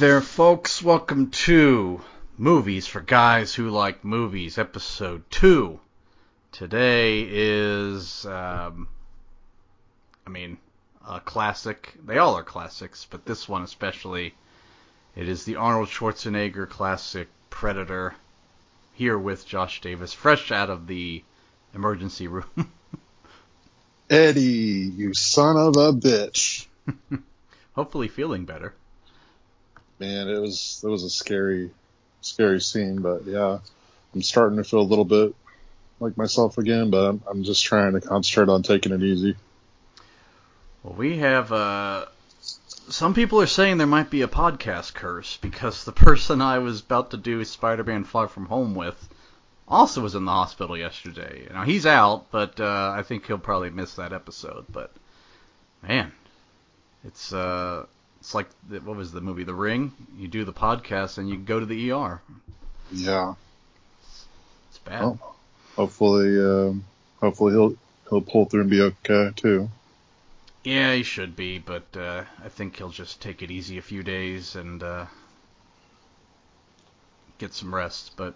There, folks. Welcome to Movies for Guys Who Like Movies, episode 2. Today is, um, I mean, a classic. They all are classics, but this one especially. It is the Arnold Schwarzenegger classic Predator. Here with Josh Davis, fresh out of the emergency room. Eddie, you son of a bitch. Hopefully feeling better. Man, it was it was a scary scary scene, but yeah, I'm starting to feel a little bit like myself again, but I'm, I'm just trying to concentrate on taking it easy. Well, we have uh, some people are saying there might be a podcast curse because the person I was about to do Spider-Man Far From Home with also was in the hospital yesterday. Now he's out, but uh, I think he'll probably miss that episode. But man, it's uh, it's like the, what was the movie The Ring? You do the podcast and you go to the ER. Yeah. It's bad. Well, hopefully, um, hopefully he'll he'll pull through and be okay too. Yeah, he should be, but uh, I think he'll just take it easy a few days and uh, get some rest. But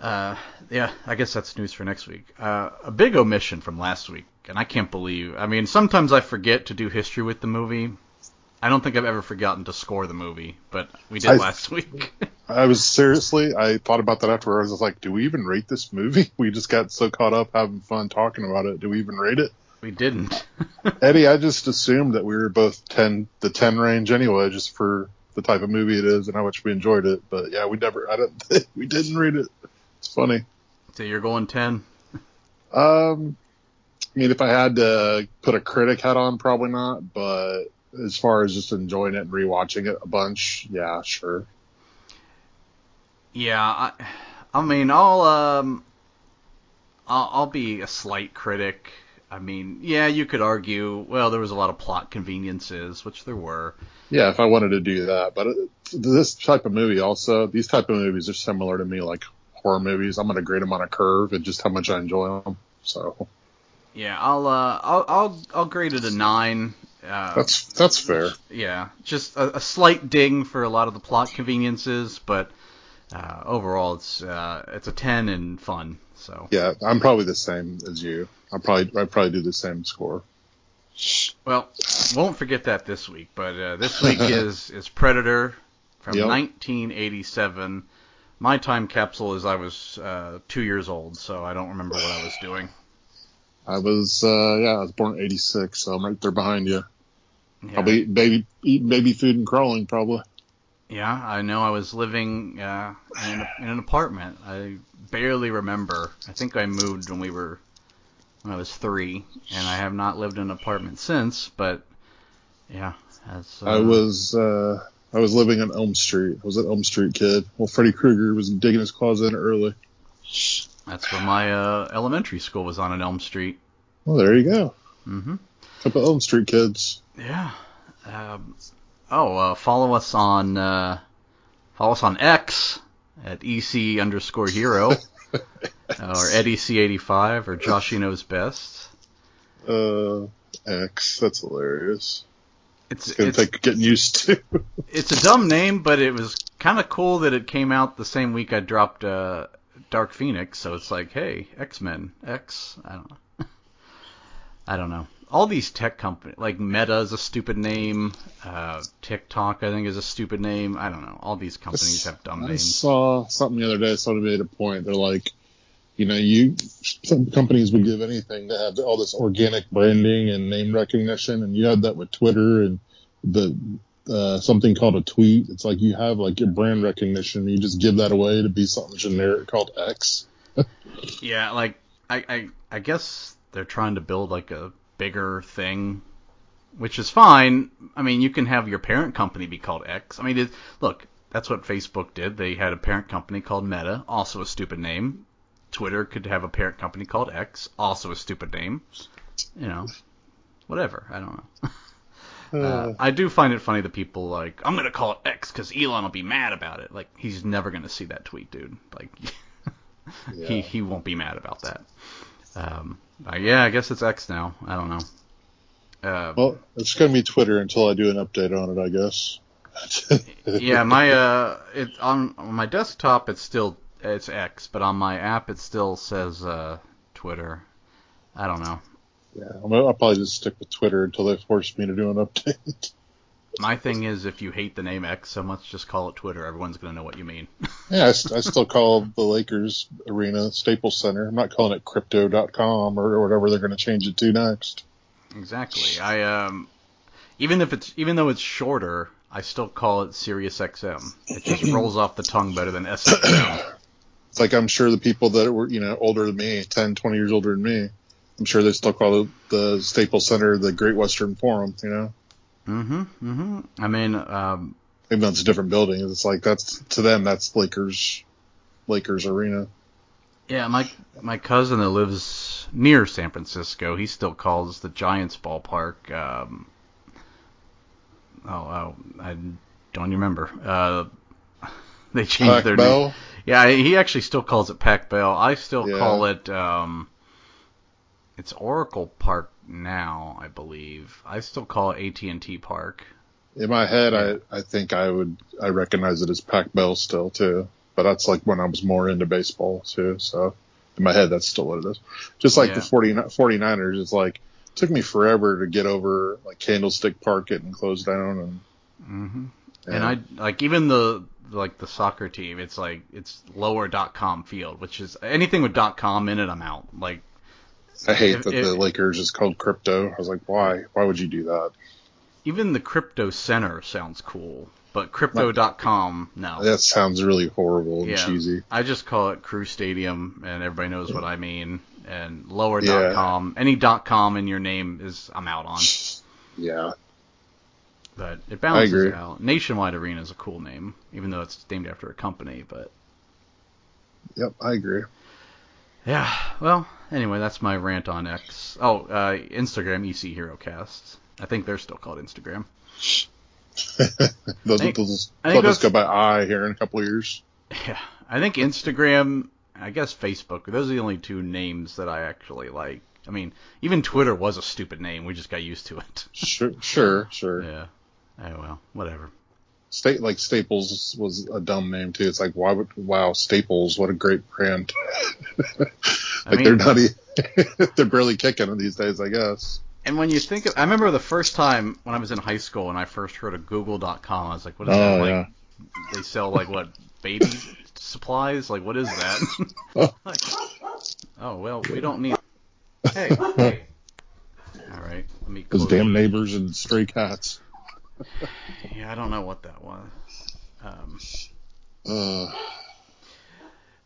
uh, yeah, I guess that's news for next week. Uh, a big omission from last week, and I can't believe. I mean, sometimes I forget to do history with the movie. I don't think I've ever forgotten to score the movie, but we did I- last week. I was seriously, I thought about that afterwards. I was like, do we even rate this movie? We just got so caught up having fun talking about it. Do we even rate it? we didn't. Eddie, I just assumed that we were both ten, the ten range anyway, just for the type of movie it is and how much we enjoyed it. But yeah, we never, I don't, we didn't read it. It's funny. so you're going ten. Um, I mean, if I had to put a critic hat on, probably not. But as far as just enjoying it and rewatching it a bunch, yeah, sure. Yeah, I, I mean, I'll um, I'll, I'll be a slight critic. I mean, yeah, you could argue, well, there was a lot of plot conveniences, which there were. Yeah, if I wanted to do that, but it, this type of movie also, these type of movies are similar to me, like horror movies. I'm gonna grade them on a curve and just how much I enjoy them. So Yeah, I'll uh, I'll I'll I'll grade it a nine. Uh, that's that's fair. yeah, just a, a slight ding for a lot of the plot conveniences, but uh, overall, it's uh, it's a ten and fun. So, Yeah, I'm probably the same as you. I'll probably I probably do the same score. well, won't forget that this week. But uh, this week is is Predator from Yep. 1987. My time capsule is I was uh, two years old, so I don't remember what I was doing. I was uh yeah, I was born in '86, so I'm right there behind you. Yeah. Probably baby eating baby food and crawling, probably. Yeah, I know. I was living uh, in, a, in an apartment. I barely remember. I think I moved when we were when I was three, and I have not lived in an apartment since. But yeah, that's. Uh, I was uh I was living on Elm Street. I was an Elm Street kid. Well, Freddy Krueger was digging his claws in early. That's where my uh, elementary school was on an Elm Street. Well, there you go. Mm-hmm. Couple Elm Street kids. Yeah. Um, oh, uh, follow us on uh, follow us on X at ec underscore hero or edc85 or Joshy knows best. Uh, X. That's hilarious. It's It's gonna it's, take getting used to. it's a dumb name, but it was kind of cool that it came out the same week I dropped uh, Dark Phoenix. So it's like, hey, X Men, X. I don't know. I don't know. All these tech companies, like Meta is a stupid name. Uh, TikTok, I think, is a stupid name. I don't know. All these companies have dumb I names. I saw something the other day. Somebody made a point. They're like, you know, you some companies would give anything to have all this organic branding and name recognition, and you had that with Twitter and the uh, something called a tweet. It's like you have like your brand recognition. You just give that away to be something generic called X. Yeah, like I, I, I guess they're trying to build like a bigger thing, which is fine. I mean, you can have your parent company be called X. I mean, it, look, that's what Facebook did. They had a parent company called Meta, also a stupid name. Twitter could have a parent company called X, also a stupid name. You know, whatever. I don't know. Uh, I do find it funny that people like I'm gonna call it X because Elon will be mad about it. Like he's never gonna see that tweet, dude. Like he Yeah. he won't be mad about that. Um, yeah, I guess it's X now. I don't know. Uh, Well, it's gonna be Twitter until I do an update on it, I guess. yeah, my uh, it on, on my desktop it's still it's X, but on my app it still says uh, Twitter. I don't know. Yeah, I'll, I'll probably just stick with Twitter until they force me to do an update. My thing is, if you hate the name X so much, just call it Twitter. Everyone's gonna know what you mean. yeah, I, I still call the Lakers arena Staples Center. I'm not calling it Crypto.com or whatever they're going to change it to next. exactly. I um, even if it's even though it's shorter, I still call it SiriusXM. It just rolls off the tongue better than SXM. It's like I'm sure the people that were, you know, older than me, 10, 20 years older than me, I'm sure they still call the, the Staples Center the Great Western Forum, you know? Mm-hmm. Mm-hmm. I mean, um, Even though it's a different building, it's like that's to them that's Lakers Lakers arena. Yeah, my my cousin that lives near San Francisco, he still calls the Giants ballpark. Um, oh, oh, I don't remember. Uh, they changed Pac their Bell. name. Yeah, he actually still calls it Pac Bell. I still Yeah. call it. Um, it's Oracle Park now, I believe. I still call it AT and T Park. In my head. I I think I would I recognize it as Pac Bell still too, but that's like when I was more into baseball too. So in my head, that's still what it is. Just like Yeah. the 40, 49ers, it's like it took me forever to get over like Candlestick Park getting closed down and hmm yeah. And I like even the like the soccer team. It's like it's lower dot com field, which is anything with dot com in it. I'm out. Like I hate if- that if- the Lakers is called crypto. I was like, why? Why would you do that? even the crypto center sounds cool, but crypto.com no. That sounds really horrible and Yeah. cheesy. I just call it Crew Stadium, and everybody knows what I mean. And lower Yeah. dot com, any dot com in your name is I'm out on. Yeah. But it balances agree. out. Nationwide Arena is a cool name, even though it's named after a company. But Yep, I agree. Yeah, well, anyway, that's my rant on X. Oh, uh, Instagram EC Hero HeroCast. I think they're still called Instagram. those think- those I think those- go by I here in a couple of years. Yeah, I think Instagram, I guess Facebook. Those are the only two names that I actually like. I mean, even Twitter was a stupid name. We just got used to it. Sure, sure, sure. Yeah. Oh well, whatever. State like Staples was a dumb name too. It's like why would wow Staples? What a great brand. like I they're not they're barely kicking these days, I guess. And when you think of, I remember the first time when I was in high school and I first heard of Google.com, I was like, what is Oh, that? Like, yeah. they sell like what baby supplies? Like, what is that? like, oh well, we don't need. Hey, hey. All right, let me. Those damn neighbors and stray cats. Yeah, I don't know what that was. Um, Uh,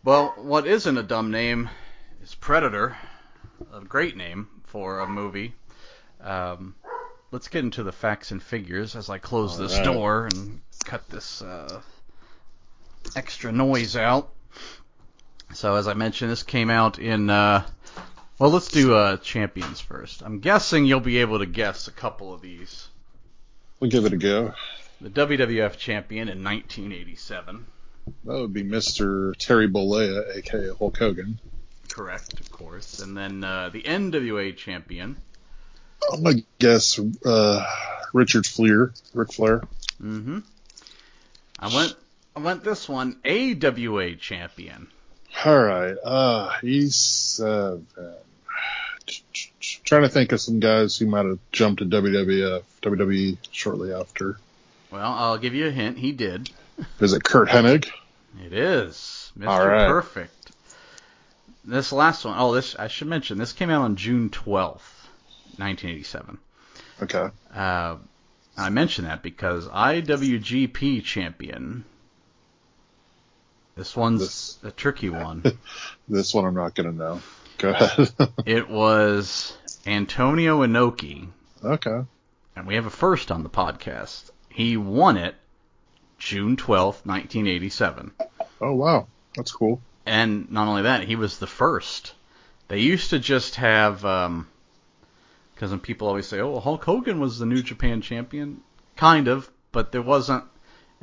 well, what isn't a dumb name is Predator, a great name for a movie. Um, let's get into the facts and figures as I close All this right. door and cut this uh, extra noise out. So, as I mentioned, this came out in. Uh, well, let's do uh, champions first. I'm guessing you'll be able to guess a couple of these. We'll give it a go. The WWF champion in 1987. That would be Mr. Terry Bollea, aka Hulk Hogan. Correct, of course. And then uh, the NWA champion. I'm gonna guess uh, Richard Fliehr, Ric Flair. Mm-hmm. I went. I went this one. AWA champion. All right, uh, he's uh, trying to think of some guys who might have jumped to WWF, WWE shortly after. Well, I'll give you a hint. He did. Is it Curt Hennig? It is Mr. Right. Perfect. This last one. Oh, this I should mention. This came out on June 12th, 1987. Okay. Uh, I mention that because IWGP champion. This one's This- a tricky one. This one I'm not gonna know. Go ahead. it was Antonio Inoki, okay. and we have a first on the podcast. He won it June 12th, 1987. Oh wow, that's cool. And not only that, he was the first. They used to just have, um 'cause when people always say, "Oh, Hulk Hogan was the New Japan champion," kind of, but there wasn't.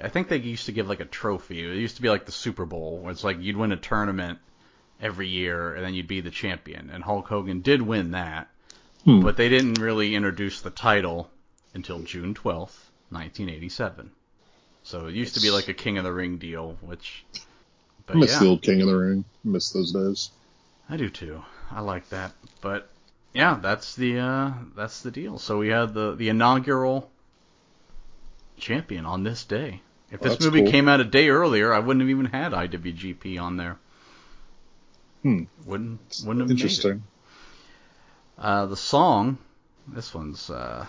I think they used to give like a trophy. It used to be like the Super Bowl, where it's like you'd win a tournament every year, and then you'd be the champion. And Hulk Hogan did win that, Hmm. but they didn't really introduce the title until June 12th, 1987. So it used to be like a King of the Ring deal, which. But I miss yeah, the old King of the Ring. I Miss those days. I do too. I like that. But yeah, that's the uh, that's the deal. So we had the the inaugural champion on this day. If this that's movie cool. came out a day earlier, I wouldn't have even had IWGP on there. Hmm. Wouldn't wouldn't have made it. Interesting. Uh, the song, this one's. Uh,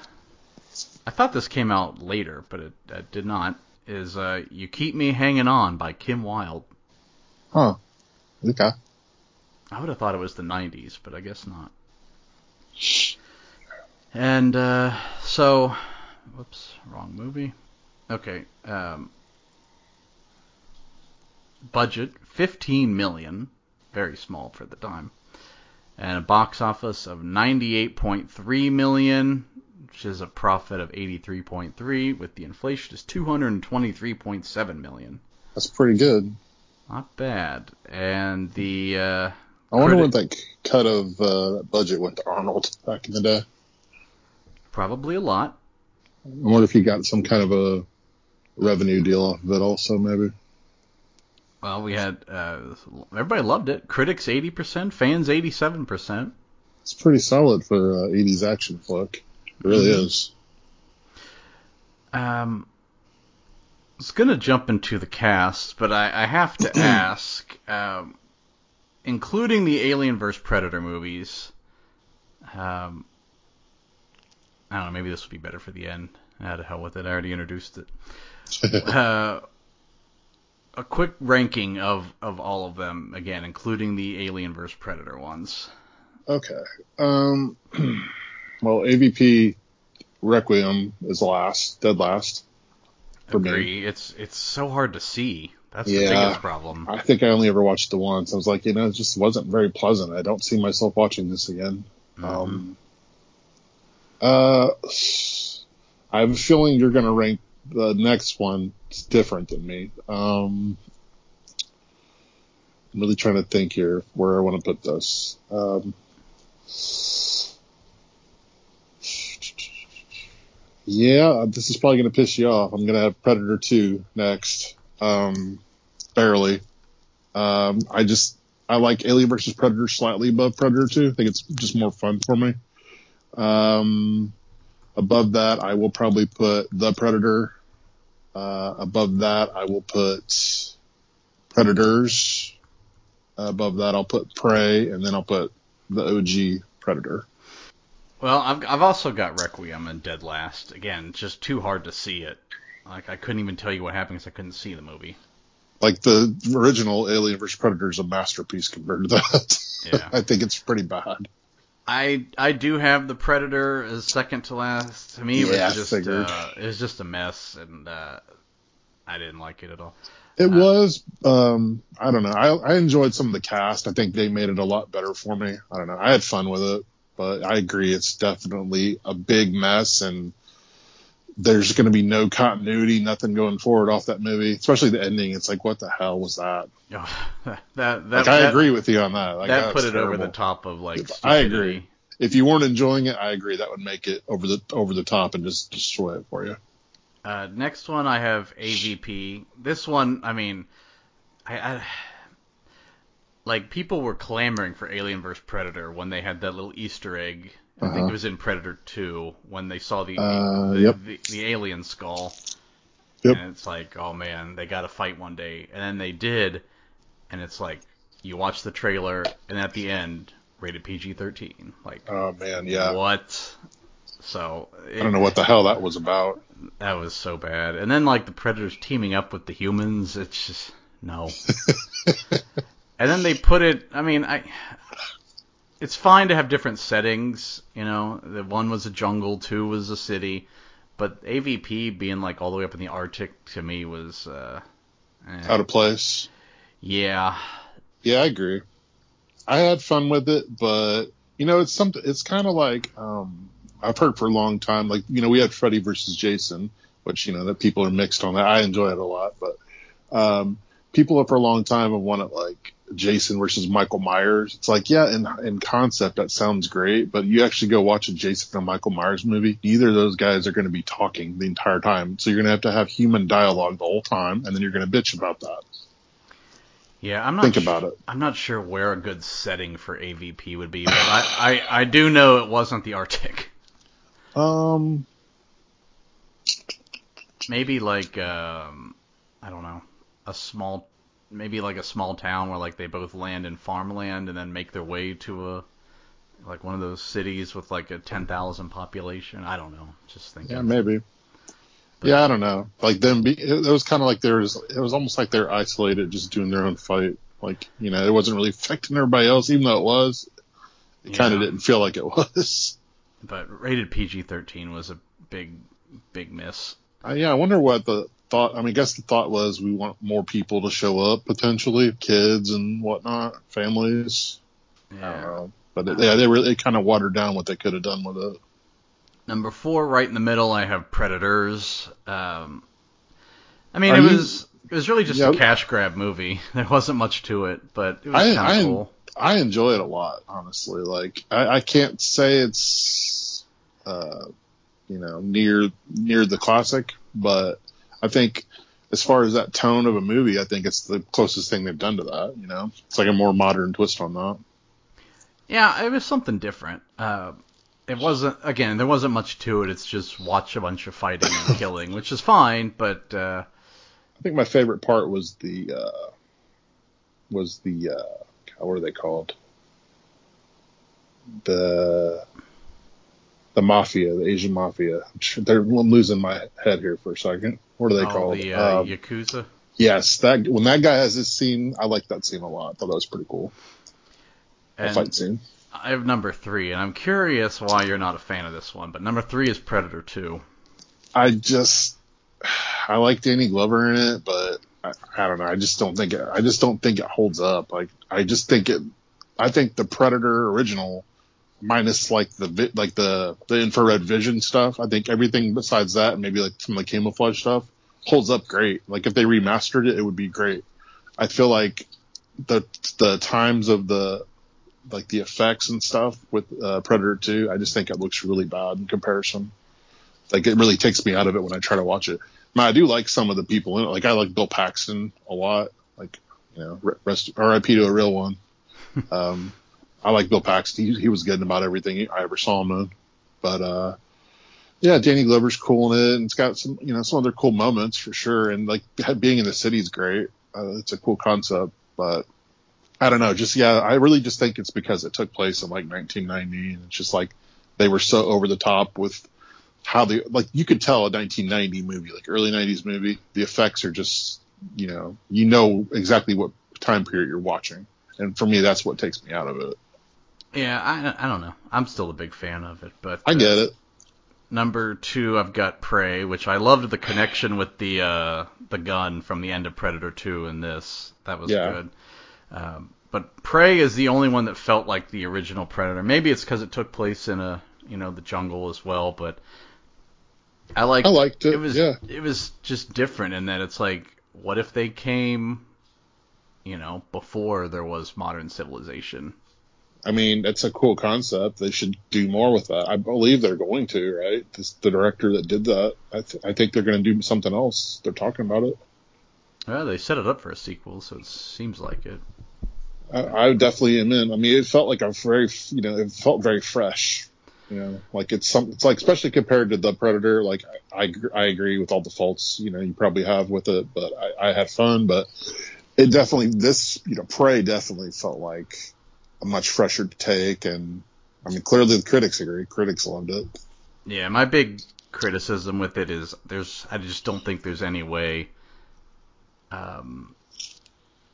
I thought this came out later, but it, it did not. Is uh, "You Keep Me Hanging On" by Kim Wilde. Huh. Okay. I would have thought it was the '90s, but I guess not. And uh, so, whoops, wrong movie. Okay. Um, budget 15 million, very small for the time, and a box office of 98.3 million, which is a profit of 83.3. With the inflation, is 223.7 million. That's pretty good. Not bad. And the uh, I wonder Criti- what that cut of uh, budget went to Arnold back in the day. probably a lot. I wonder if he got some kind of a revenue deal off of it also, maybe. Well, we had uh, everybody loved it. Critics 80%, fans 87%. It's pretty solid for uh, 80s action flick. It really Mhm. is. Um, I was gonna jump into the cast, but I, I have to ask, um, including the Alien vs Predator movies. Um, I don't know. Maybe this would be better for the end. Ah, to hell with it. I already introduced it. uh, a quick ranking of, of all of them again, including the Alien vs Predator ones. Okay. Um, well, AVP Requiem is last, dead last. For me. Agree. It's it's so hard to see. That's the biggest problem. I think I only ever watched it once. I was like, you know, it just wasn't very pleasant. I don't see myself watching this again. Mhm. Um, uh, I have a feeling you're going to rank the next one different than me. Um, I'm really trying to think here where I want to put this. Um, yeah, this is probably going to piss you off. I'm going to have Predator 2 next. Um, barely. Um, I just, I like Alien versus Predator slightly above Predator 2. I think it's just more fun for me. Um, above that, I will probably put The Predator. Uh, above that, I will put Predators. above that, I'll put Prey, and then I'll put the OG Predator. Well, I've I've also got Requiem and Dead Last. Again, just too hard to see it. Like I couldn't even tell you what happened because I couldn't see the movie. Like the original Alien vs Predator is a masterpiece compared to that. Yeah. I think it's pretty bad. I I do have the Predator as second to last. To me, it Yeah, was just uh, it was just a mess, and uh, I didn't like it at all. It Uh, was, um, I don't know. I, I enjoyed some of the cast. I think they made it a lot better for me. I don't know. I had fun with it, but I agree it's definitely a big mess and there's going to be no continuity, nothing going forward off that movie, especially the ending. It's like, what the hell was that? Oh, that that Like, I agree with you on that. Like, that put it over the top of like. I agree. If you weren't enjoying it, I agree. That would make it over the, over the top and just destroy it for you. Uh, next one I have AVP. This one, I mean, I, I like people were clamoring for Alien vs Predator when they had that little Easter egg. I think Uh-huh. it was in Predator 2 when they saw the Uh, the, yep. the, the alien skull. Yep. And it's like, oh man, they got to fight one day, and then they did, and it's like you watch the trailer, and at the end, rated PG-13. Like, Oh man, yeah. what? So I don't know what the hell that was about. that was so bad. And then like the predators teaming up with the humans, it's just no. and then they put it. I mean, I. It's fine to have different settings, you know. The one was a jungle, two was a city, but AVP being like all the way up in the Arctic to me was, uh, eh. Out of place. yeah, Yeah, I agree. I had fun with it, but you know, it's something. It's kind of like um, I've heard for a long time. Like you know, we had Freddy versus Jason, which you know that people are mixed on that. I enjoy it a lot, but um, people for a long time have wanted like Jason versus Michael Myers. It's like, yeah, in in concept that sounds great, but you actually go watch a Jason and Michael Myers movie, neither of those guys are going to be talking the entire time. So you're going to have to have human dialogue the whole time, and then you're going to bitch about that. Yeah, I'm not Think su- about it. I'm not sure where a good setting for AVP would be, but I, I, I do know it wasn't the Arctic. Um, Maybe like um, I don't know, a small, maybe like a small town where like they both land in farmland and then make their way to a like one of those cities with like a 10,000 population. I don't know. Just thinking. yeah, maybe. Yeah, I don't know. Like them, be, it, it was kind of like there was. It was almost like they're isolated, just doing their own fight. Like you know, it wasn't really affecting everybody else, even though it was. It kind of didn't feel like it was. But rated PG-13 was a big, big miss. Uh, yeah, I wonder what the thought. I mean, I guess the thought was we want more people to show up potentially, kids and whatnot, families. I don't Yeah. know, but it, yeah, they really kind of watered down what they could have done with it. Number four, right in the middle, I have Predators. Um, I mean, Are it you- was it was really just Yeah. a cash grab movie. There wasn't much to it, but it was I- kind I- of cool. I enjoy it a lot, honestly. Like I, I can't say it's uh, you know near near the classic, but I think as far as that tone of a movie, I think it's the closest thing they've done to that. You know, it's like a more modern twist on that. Yeah, it was something different. Uh, it wasn't again. There wasn't much to it. It's just watch a bunch of fighting and killing, which is fine. But uh, I think my favorite part was the uh, was the uh, what are they called? The the mafia, the Asian mafia. They're, I'm losing my head here for a second. What are they oh, called? the uh, Um, Yakuza. yes, that when that guy has his scene, I like that scene a lot. I thought that was pretty cool. The And fight scene. I have number three, and I'm curious why you're not a fan of this one. But number three is Predator Two. I just I like Danny Glover in it, but I, I don't know. I just don't think it. I just don't think it holds up. Like I just think it. I think the Predator original, minus like the vi- like the the infrared vision stuff. I think everything besides that, and maybe like some of the camouflage stuff, holds up great. Like if they remastered it, it would be great. I feel like the the times of the like the effects and stuff with uh, Predator 2, I just think it looks really bad in comparison. Like it really takes me out of it when I try to watch it. Now I do like some of the people in it. Like I like Bill Paxton a lot. Like you know, rest R.I.P. to a real one. um, I like Bill Paxton. He, he was good in about everything I ever saw him in. But uh, yeah, Danny Glover's cool in it, and it's got some you know some other cool moments for sure. And like being in the city is great. Uh, it's a cool concept, but I don't know. Just yeah, I really just think it's because it took place in like 1990, and it's just like they were so over the top with how they like you could tell a 1990 movie, like early 90s movie. The effects are just you know you know exactly what time period you're watching, and for me that's what takes me out of it. Yeah, I, I don't know. I'm still a big fan of it, but I uh, get it. Number two, I've got Prey, which I loved the connection with the uh, the gun from the end of Predator 2 in this. That was Yeah. good. Um, but Prey is the only one that felt like the original Predator. Maybe it's because it took place in a you know the jungle as well, but I like. I liked it. It was yeah, it was just different in that it's like, what if they came, you know, before there was modern civilization? I mean it's a cool concept. They should do more with that. I believe they're going to. Right, this, the director that did that. I, th- I think they're going to do something else. They're talking about it. Well, they set it up for a sequel, so it seems like it. I, I definitely am in. I mean, it felt like a very, you know, it felt very fresh. You know, like it's some, it's like especially compared to the Predator. Like I, I, I agree with all the faults you know you probably have with it, but I, I had fun. But it definitely this, you know, Prey definitely felt like a much fresher take, and I mean, clearly the critics agree. Critics loved it. Yeah, my big criticism with it is there's I just don't think there's any way um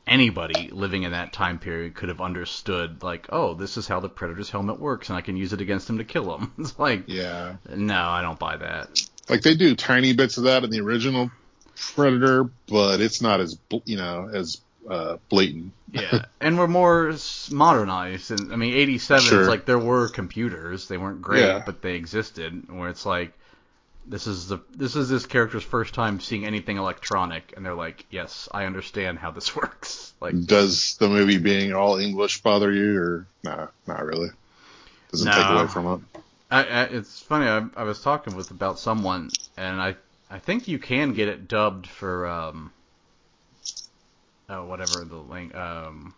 anybody living in that time period could have understood like, oh, this is how the predator's helmet works and I can use it against him to kill him. It's like Yeah, no, I don't buy that. like they do tiny bits of that in the original Predator, but it's not as you know as uh, blatant. Yeah, and we're more modernized. And I mean, '87 Sure. is like there were computers. They weren't great, Yeah. but they existed. Where it's like this is the this is this character's first time seeing anything electronic, and they're like, yes, I understand how this works. Like, Does the movie being all English bother you, or nah, not really? Doesn't take away from it. I, I, it's funny. I, I was talking with about someone, and I I think you can get it dubbed for um, oh whatever the link um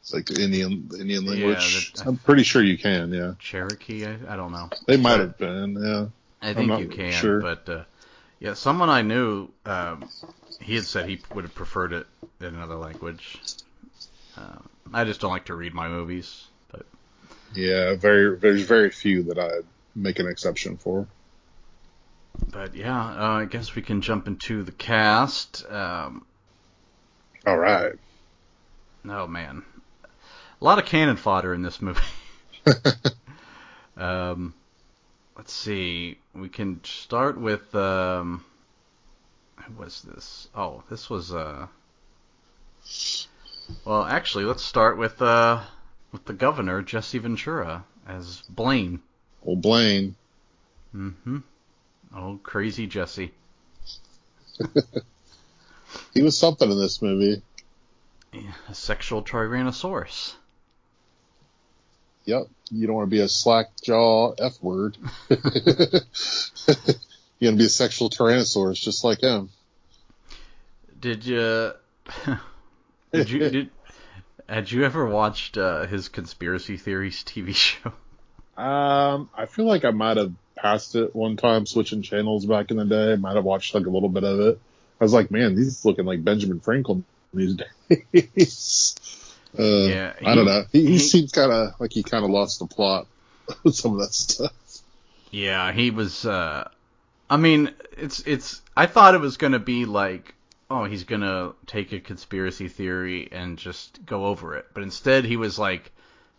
It's like Indian Indian Yeah, language. I'm pretty sure you can. Yeah, Cherokee. I, I don't know. they might have been. Yeah. I think not you can, sure. but uh, yeah, someone I knew, um, he had said he would have preferred it in another language. Um, I just don't like to read my movies, but Yeah, very. There's very few that I make an exception for. but yeah, uh, I guess we can jump into the cast. Um, All right. oh man, a lot of cannon fodder in this movie. um, let's see, we can start with um, who was this? Oh, this was uh. Well, actually, let's start with uh with the governor Jesse Ventura as Blaine. Old Blaine. Mm-hmm. Oh, crazy Jesse. He was something in this movie. Yeah, a sexual Tyrannosaurus. Yep. You don't want to be a slack jaw F word. You're gonna be a sexual tyrannosaurus just like him. Did you? did you? Did, had you ever watched uh, his conspiracy theories TV show? Um, I feel like I might have passed it one time switching channels back in the day. I might have watched like a little bit of it. I was like, man, he's looking like Benjamin Franklin these days. Uh, Yeah, I don't know. He, he, he- seems kind of like he kind of lost the plot with some of that stuff. Yeah, he was. uh I mean, it's it's. I thought it was gonna be like, oh, he's gonna take a conspiracy theory and just go over it, but instead he was like,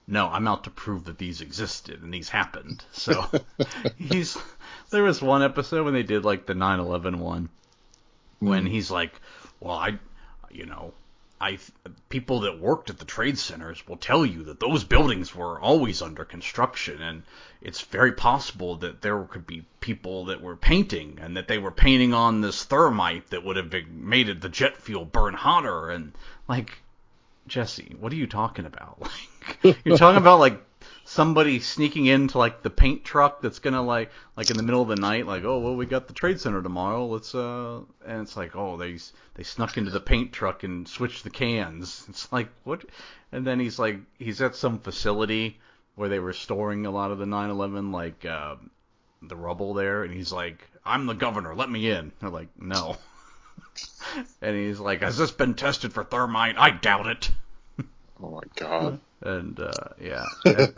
no, I'm out to prove that these existed and these happened. So he's. There was one episode when they did like the 9/11 one, when he's like, well, I, you know. I people that worked at the trade centers will tell you that those buildings were always under construction and it's very possible that there could be people that were painting and that they were painting on this thermite that would have been, made it the jet fuel burn hotter and like Jesse, what are you talking about? Like you're talking about like somebody sneaking into like the paint truck that's gonna like like in the middle of the night like oh well we got the trade center tomorrow. Let's uh and it's like oh they they snuck into the paint truck and switched the cans. It's like what? And then he's like he's at some facility where they were storing a lot of the 9/11 like uh, the rubble there and he's like I'm the governor. Let me in. They're like no. And he's like has this been tested for thermite? I doubt it Oh my god. and uh yeah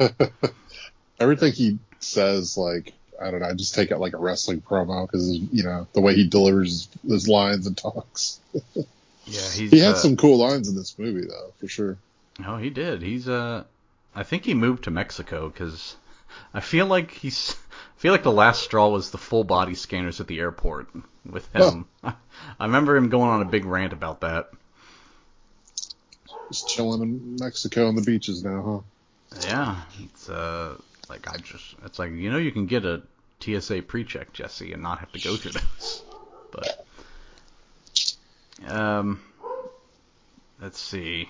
Everything he says, like I don't know, I just take it like a wrestling promo because you know the way he delivers his lines and talks. yeah he's He had uh, some cool lines in this movie though, for sure. Oh, he did. He's uh, I think he moved to Mexico because I feel like he's. I feel like the last straw was the full body scanners at the airport with him. I remember him going on a big rant about that. Just chilling in Mexico on the beaches now, huh? Yeah, it's uh, like I just, it's like you know you can get a TSA pre-check, Jesse, and not have to go through this. But um, let's see.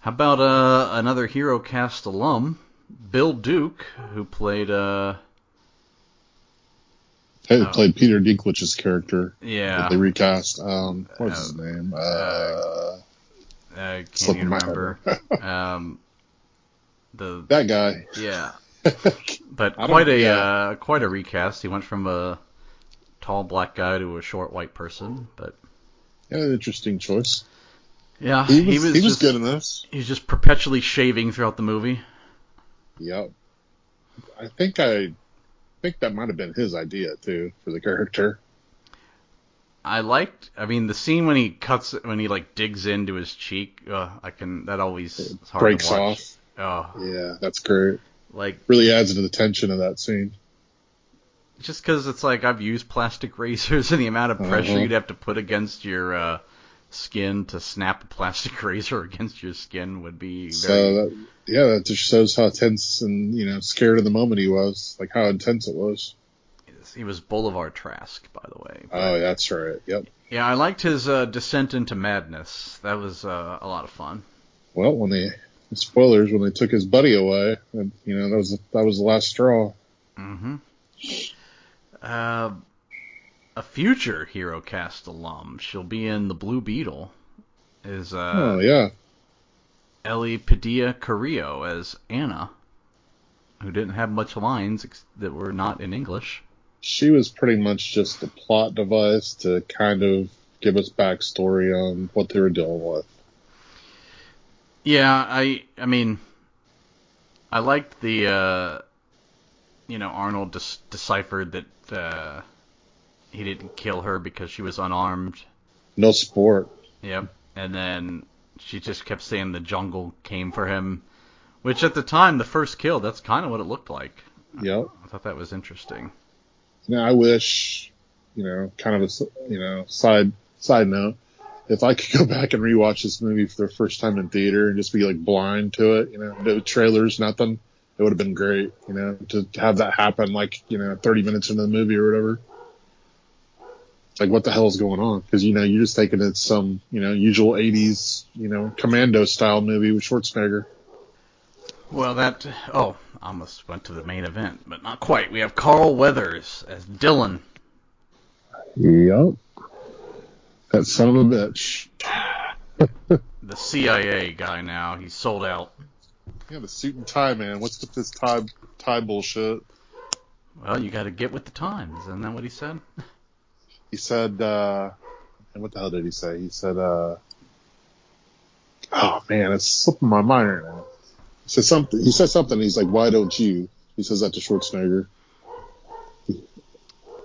How about uh another Hero Cast alum, Bill Duke, who played uh? Hey, Oh. played Peter Dinklage's character. yeah that they recast. Um, what's his Uh, name? Uh, uh, I can't slipping even remember. um, the that guy. yeah, but quite a yeah. uh, quite a recast. He went from a tall black guy to a short white person, but Yeah, an interesting choice. yeah, He was, he was, just good in this. he's just perpetually shaving throughout the movie. Yep. I think I think that might have been his idea too for the character. I liked. I mean, the scene when he cuts when he like digs into his cheek. Uh, I can that always is hard breaks to watch. off. Oh, Yeah, that's great. like Really adds to the tension of that scene. just because it's like I've used plastic razors and the amount of pressure Uh-huh. you'd have to put against your uh, skin to snap a plastic razor against your skin would be very. So that, yeah, that just shows how tense and you know scared in the moment he was, like how intense it was. He was Bolivar Trask, by the way. But, Oh, that's right. Yep. yeah, I liked his uh, descent into madness. That was uh, a lot of fun. Well, when they spoilers when they took his buddy away, and you know that was that was the last straw. Mm-hmm. Uh, a future Hero Cast alum. She'll be in the Blue Beetle. Is uh, oh yeah. Elpidia Carrillo as Anna, who didn't have much lines ex- that were not in English. She was pretty much just a plot device to kind of give us backstory on what they were dealing with. Yeah, I I mean, I liked the uh, you know Arnold dis- deciphered that uh, he didn't kill her because she was unarmed. No sport. Yep, and then she just kept saying the jungle came for him, which at the time the first kill that's kind of what it looked like. Yep. I thought that was interesting. Now I wish, you know, kind of a, you know side side note, if I could go back and rewatch this movie for the first time in theater and just be like blind to it, you know, no trailers, nothing, it would have been great, you know, to have that happen like you know 30 minutes into the movie or whatever. Like what the hell is going on? Because you know you're just thinking it's some you know usual 80s you know commando style movie with Schwarzenegger. Well, that oh, I almost went to the main event, but not quite. We have Carl Weathers as Dillon. Yup. That son of a bitch. the CIA guy now. He's sold out. Yeah, the suit and tie man. What's with this tie tie bullshit? Well, you got to get with the times. Isn't that what he said? He said, uh, and what the hell did he say? He said, uh, oh man, it's slipping my mind right now. He said something. He said something. He's like, why don't you? He says that to Schwarzenegger.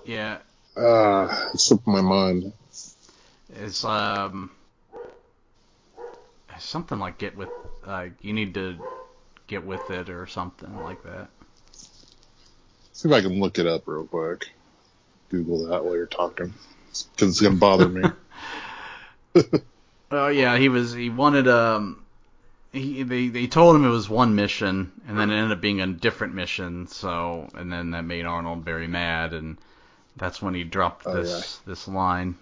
Yeah, Ah, it's slipping my mind. it's um something like get with like you need to get with it or something like that. See if I can look it up real quick. Google that while you're talking, because it's gonna bother me. Oh yeah, he was he wanted um he they they told him it was one mission and then it ended up being a different mission so and then that made Arnold very mad and that's when he dropped Oh, this this line.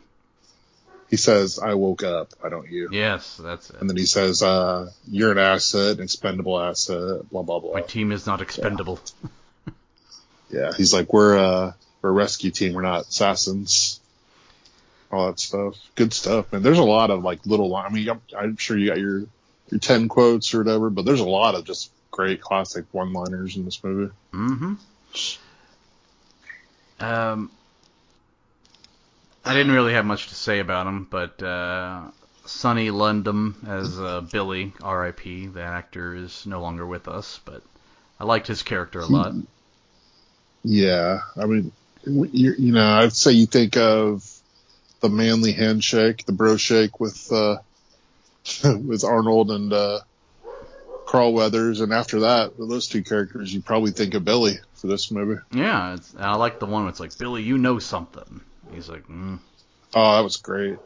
he says, "I woke up. Why don't you?" Yes, that's it. And then he says, uh, "You're an asset, an expendable asset." Blah blah blah. My team is not expendable. Yeah, he's like, we're uh, we're a rescue team. We're not assassins. All that stuff. Good stuff, man. There's a lot of like little. I mean, I'm, I'm sure you got your your ten quotes or whatever, but there's a lot of just great classic one-liners in this movie. Mm-hmm. Um, I didn't really have much to say about him, but uh, Sonny Landham as uh, Billy, R.I.P. The actor is no longer with us, but I liked his character a lot. Yeah, I mean, you, you know, I'd say you think of the manly handshake, the bro shake with uh, with Arnold and uh, Carl Weathers, and after that, with those two characters, you probably think of Billy for this movie. Yeah, I like the one where it's like Billy, you know something. He's like, mm. Oh, that was great.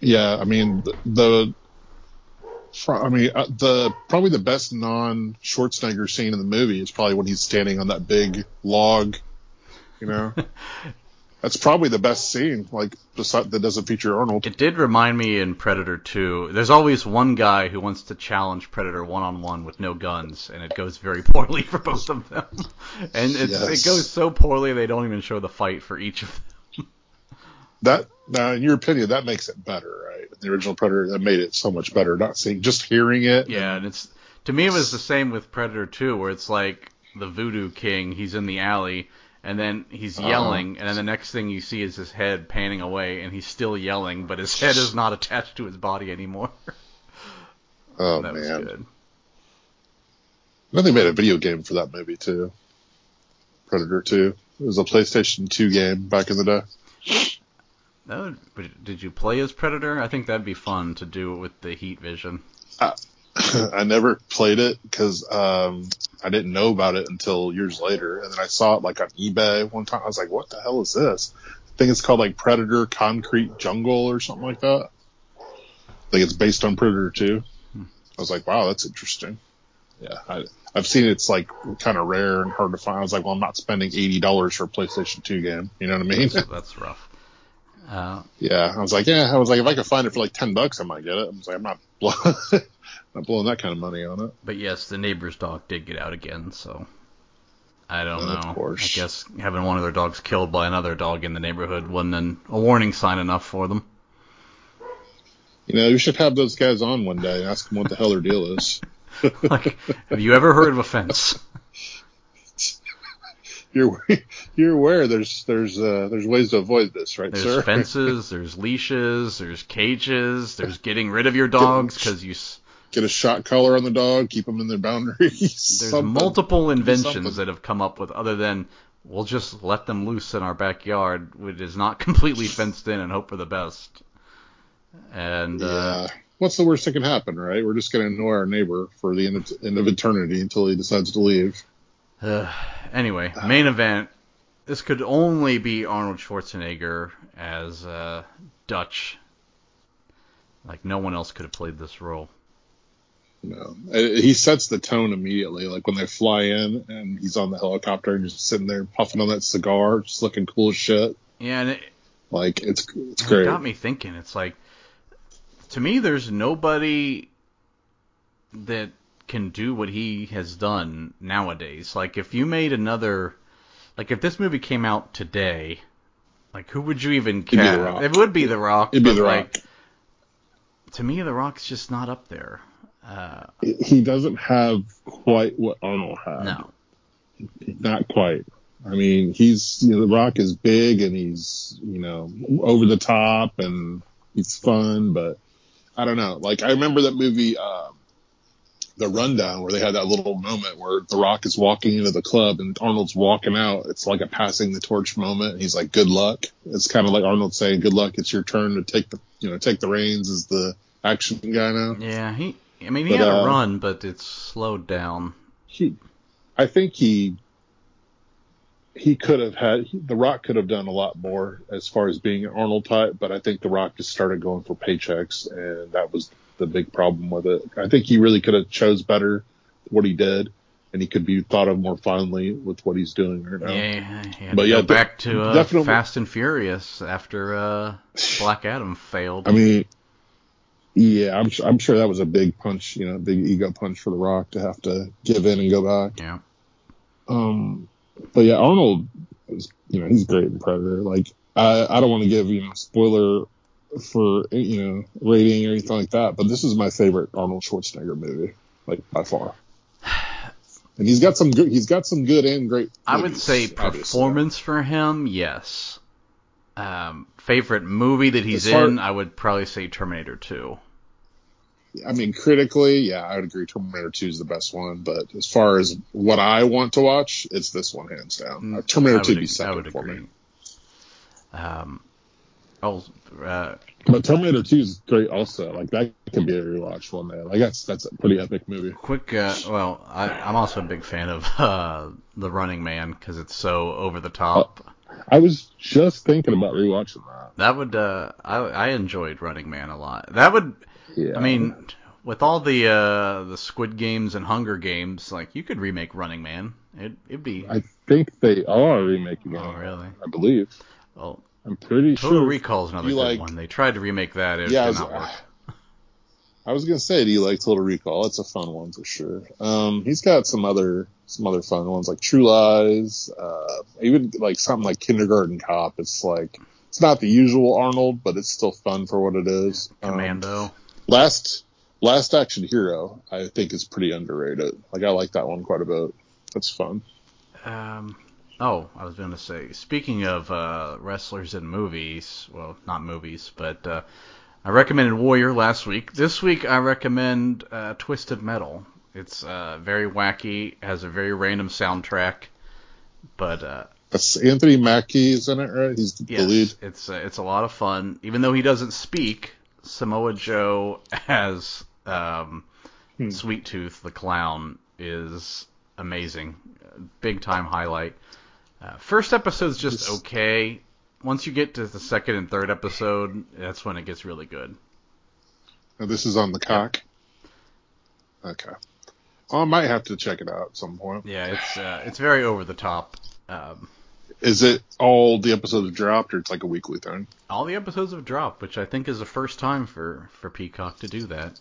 Yeah, I mean the, the I mean uh, the probably the best non Schwarzenegger scene in the movie is probably when he's standing on that big log. You know, that's probably the best scene. Like that doesn't feature Arnold. It did remind me in Predator 2. There's always one guy who wants to challenge Predator one on one with no guns, and it goes very poorly for both of them. And it's, Yes. it goes so poorly they don't even show the fight for each of them. That now, in your opinion, that makes it better, right? The original Predator that made it so much better. Not seeing, just hearing it. Yeah, and it's to me it was the same with Predator 2, where it's like the Voodoo King, he's in the alley. And then he's Uh-huh. yelling, and then the next thing you see is his head panning away, and he's still yelling, but his head is not attached to his body anymore. Oh that was man, good. then they made a video game for that movie too. Predator 2. It was a PlayStation 2 game back in the day. That would, did you play as Predator? I think that'd be fun to do it with the heat vision. I never played it because um, I didn't know about it until years later, and then I saw it like on eBay one time. I was like, "What the hell is this?" I think it's called like Predator Concrete Jungle or something like that. I think it's based on Predator 2. I was like, "Wow, that's interesting." yeah, I, I've seen it's like kind of rare and hard to find. I was like, well, I'm not spending eighty dollars for a PlayStation Two game. You know what I mean? That's, that's rough. Uh, yeah, I was like, yeah, I was like, if I could find it for like ten bucks, I might get it. I was like, I'm not blowing, not blowing that kind of money on it. but yes, the neighbor's dog did get out again, so I don't Of know. course. I guess having one of their dogs killed by another dog in the neighborhood wasn't an, a warning sign enough for them. You know, you should have those guys on one day and ask them what the hell their deal is. like, have you ever heard of a fence? You're you're aware there's there's uh, there's ways to avoid this, right, There's sir? fences, there's leashes, there's cages, there's getting rid of your dogs because you. Get a shot collar on the dog, keep them in their boundaries. There's something. multiple something. inventions that have come up with other than we'll just let them loose in our backyard, which is not completely fenced in, and hope for the best. And uh, What's the worst that can happen, right? We're just going to annoy our neighbor for the end of, end of eternity until he decides to leave. Uh, anyway, main event. This could only be Arnold Schwarzenegger as uh, Dutch. Like no one else could have played this role. No, he sets the tone immediately. Like when they fly in and he's on the helicopter and just sitting there puffing on that cigar, just looking cool as shit. Yeah, and it, Like it's it's it great. got me thinking. It's like to me, there's nobody that can do what he has done nowadays. Like if you made another, like if this movie came out today, like who would you even cast? It would be The Rock. It'd be The like, Rock. To me, The Rock's just not up there. Uh, He doesn't have quite what Arnold had. no. not quite. I mean, he's you know the Rock is big and he's you know over the top and he's fun, but I don't know. Like I remember that movie, uh, The Rundown, where they had that little moment where the Rock is walking into the club and Arnold's walking out. It's like a passing the torch moment. He's like, "Good luck." It's kind of like Arnold saying, "Good luck. It's your turn to take the you know take the reins as the action guy now." Yeah, he. I mean, he But, had a uh, run, but it's slowed down. he, I think he, he could have had the Rock could have done a lot more as far as being an Arnold type, but I think the Rock just started going for paychecks, and that was the big problem with it. I think he really could have chose better what he did, and he could be thought of more fondly with what he's doing right now. Yeah, had But yeah, back to uh, definitely- Fast and Furious after uh, Black Adam failed. I mean, yeah, I'm I'm sure that was a big punch, you know, big ego punch for the Rock to have to give in and go back. yeah, Um, but yeah, Arnold is, you know, he's great in Predator. Like, I, I don't want to give, you know, spoiler for, you know, rating or anything like that, but this is my favorite Arnold Schwarzenegger movie, like by far. And he's got some good, he's got some good and great. I would movies, say obviously. performance for him, yes. Um, favorite movie that he's far- in, I would probably say Terminator 2. I mean, critically, yeah, I would agree Terminator 2 is the best one, but as far as what I want to watch, it's this one hands down. Uh, Terminator 2 would, would be second for agree. me. Um, oh, uh, But Terminator 2 is great also. Like that can be a rewatch one day. Like that's that's a pretty epic movie. quick. Uh, well, I, I'm also a big fan of uh, The Running Man because it's so over the top. I was just thinking about rewatching that. That would. Uh, I I enjoyed Running Man a lot. That would. Yeah. I mean, with all the uh, the Squid Games and Hunger Games, like you could remake Running Man. It it'd be. I think they are remaking it. Oh, really? I believe. well, I'm pretty Total sure. Recall is another good like- one. They tried to remake that. It Yeah, did was, not work. I was gonna say, do you like Total Recall? It's a fun one for sure. Um, he's got some other some other fun ones like True Lies, uh, even like something like Kindergarten Cop. It's like it's not the usual Arnold, but it's still fun for what it is. Um, Commando. Last Last Action Hero, I think is pretty underrated. Like I like that one quite a bit. That's fun. Um, oh, I was going to say, speaking of uh, wrestlers in movies, well, not movies, but uh, I recommended Warrior last week. This week I recommend uh, Twisted Metal. It's uh, very wacky, has a very random soundtrack, but uh, That's Anthony Mackie is in it, right? He's the yes, lead. it's uh, it's a lot of fun. Even though he doesn't speak, Samoa Joe as um, Hmm. Sweet Tooth the clown is amazing, big time highlight. Uh, first episode's just This- okay. Once you get to the second and third episode, that's when it gets really good. Oh, this is on Peacock. Okay. I might have to check it out at some point. Yeah, it's uh, it's very over the top. Um, Is it all the episodes have dropped, or it's like a weekly thing? all the episodes have dropped, which I think is the first time for, for Peacock to do that.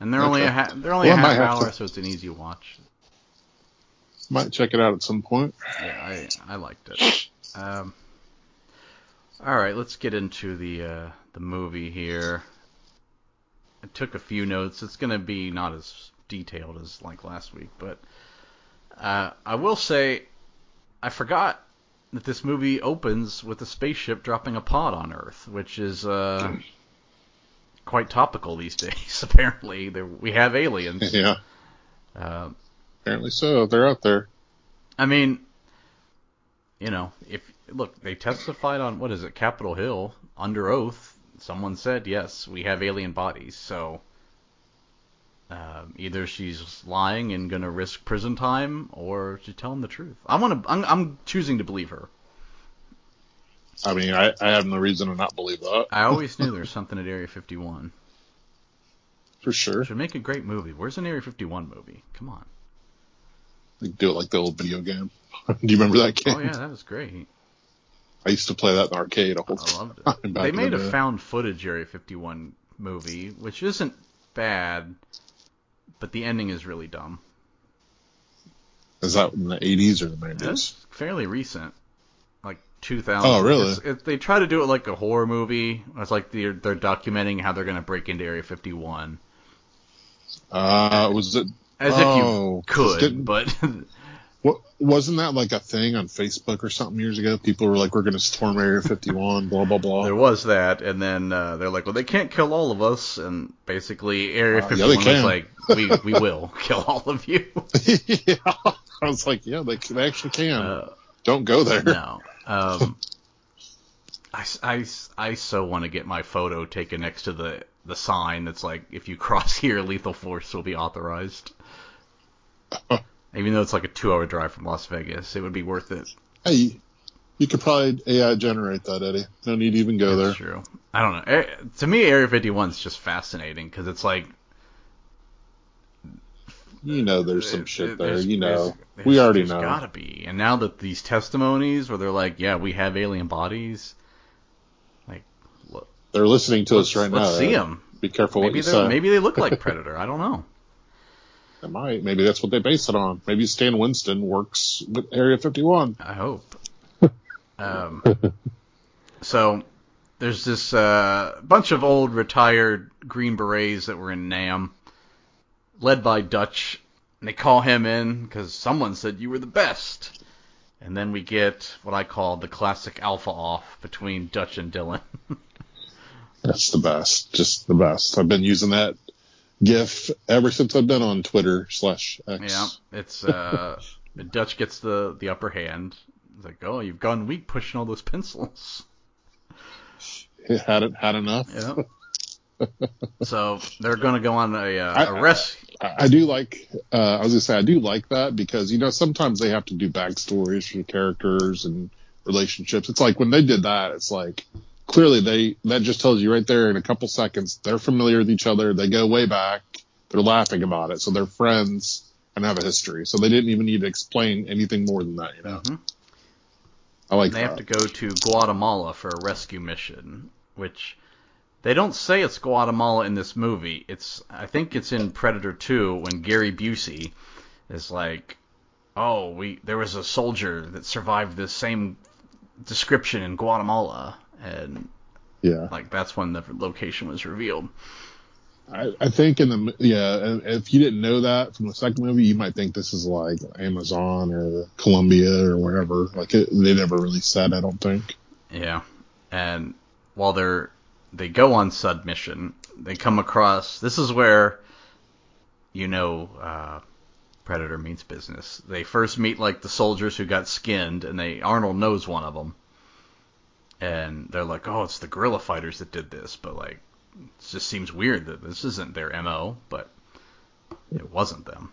And they're only a ha- they're only Well, a half have to- hour, so it's an easy watch. Might check it out at some point. Yeah, I I liked it. Um, all right, let's get into the uh, the movie here. I took a few notes. It's gonna be not as detailed as like last week, but uh, I will say I forgot that this movie opens with a spaceship dropping a pod on Earth, which is uh, quite topical these days. Apparently, there, we have aliens. Yeah, Uh, apparently so. They're out there. I mean, you know, if look, they testified on what is it, Capitol Hill under oath. Someone said yes, we have alien bodies. So um, either she's lying and gonna risk prison time, or she's telling the truth. I want to. I'm, I'm choosing to believe her. I mean, I, I have no reason to not believe that I always knew there was something at Area 51. for sure. Should make a great movie. Where's an Area 51 movie? Come on. Do it like the old video game. do you remember that game? Oh yeah, that was great. I used to play that in the arcade I loved it. They made the a day. found footage Area 51 movie, which isn't bad, but the ending is really dumb. Is that in the 80s or the 90s? It's fairly recent, like 2000. Oh, really? It- they try to do it like a horror movie. It's like they're, they're documenting how they're going to break into Area 51, Uh, was it? As Oh, if you could, didn't- but What wasn't that like a thing on Facebook or something years ago? People were like, "We're going to storm Area 51," blah blah blah. there was that, and then uh, they're like, well, they can't kill all of us, and basically Area Uh, 51 yeah, was like, we we will kill all of you. yeah, I was like, "Yeah, they, they actually can. Uh, Don't go there." No. Um, I, I I so want to get my photo taken next to the, the sign that's like, if you cross here, lethal force will be authorized. Even though it's like a two hour drive from Las Vegas, it would be worth it. Hey, you could probably AI generate that, Eddie. No need to even go there. That's there. true. I don't know. Eh, To me, Area 51 is just fascinating because it's like. You know, there's some it- shit it- there. there's- You know, there's- we already there's know. gotta be. And now that these testimonies where they're like, yeah, we have alien bodies, like, look, They're listening to us right now. let's see them. Be careful what you say. maybe they look like Predator. I don't know. Might. Maybe that's what they base it on. Maybe Stan Winston works with Area 51. I hope. Um, so there's this uh, bunch of old retired Green Berets that were in Nam, led by Dutch. And they call him in because someone said you were the best. And then we get what I call the classic alpha off between Dutch and Dillon. That's the best. Just the best. I've been using that GIF ever since I've been on Twitter slash X. yeah, it's uh, Dutch gets the the upper hand. It's like, oh, you've gone weak pushing all those pencils. It had it had enough. Yeah. so they're going to go on a, uh, I- a rest. I, I do like. Uh, I was gonna say I do like that because you know sometimes they have to do backstories for characters and relationships. It's like when they did that, it's like clearly they that just tells you right there in a couple seconds they're familiar with each other. They go way back. They're laughing about it, so they're friends and have a history. So they didn't even need to explain anything more than that. You know, Mhm. I like They that. have to go to Guatemala for a rescue mission, which they don't say it's Guatemala in this movie. It's I think it's in Predator 2 when Gary Busey is like, "Oh, we there was a soldier that survived this same description in Guatemala." And yeah. like that's when the location was revealed. I, I think in the yeah, if you didn't know that from the second movie, you might think this is like Amazon or Colombia or wherever. Like it, they never really said. I don't think. Yeah. And while they're they go on sud mission, they come across this is where you know uh, Predator means business. They first meet like the soldiers who got skinned, and they Arnold knows one of them, and they're like, "Oh, it's the guerrilla fighters that did this," but like, it just seems weird that this isn't their mo, but it wasn't them.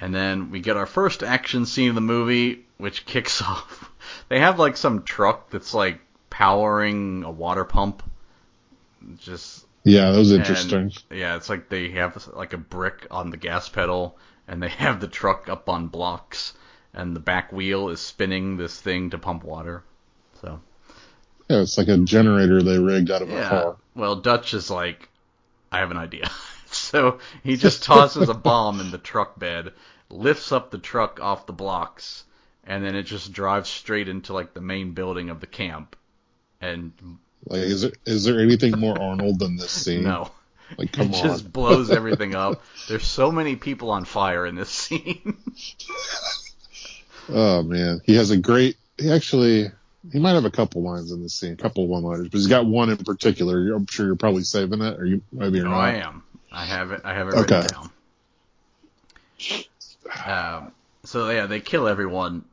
And then we get our first action scene of the movie, which kicks off. They have like some truck that's like powering a water pump. Just Yeah, that was interesting. yeah, it's like they have like a brick on the gas pedal, and they have the truck up on blocks, and the back wheel is spinning this thing to pump water. So Yeah, it's like a generator they rigged out of a yeah, car. well, Dutch is like, I have an idea. so he just tosses a bomb in the truck bed, lifts up the truck off the blocks, and then it just drives straight into like the main building of the camp. And Like, is there is there anything more Arnold than this scene? no, Like, come it on. just blows everything up. There's so many people on fire in this scene. Oh man, he has a great. He actually, he might have a couple lines in this scene, a couple one-liners, but he's got one in particular. I'm sure you're probably saving it, or you maybe you're Oh, not. I am. I have it. I have it written Okay. down. Um, so yeah, they kill everyone,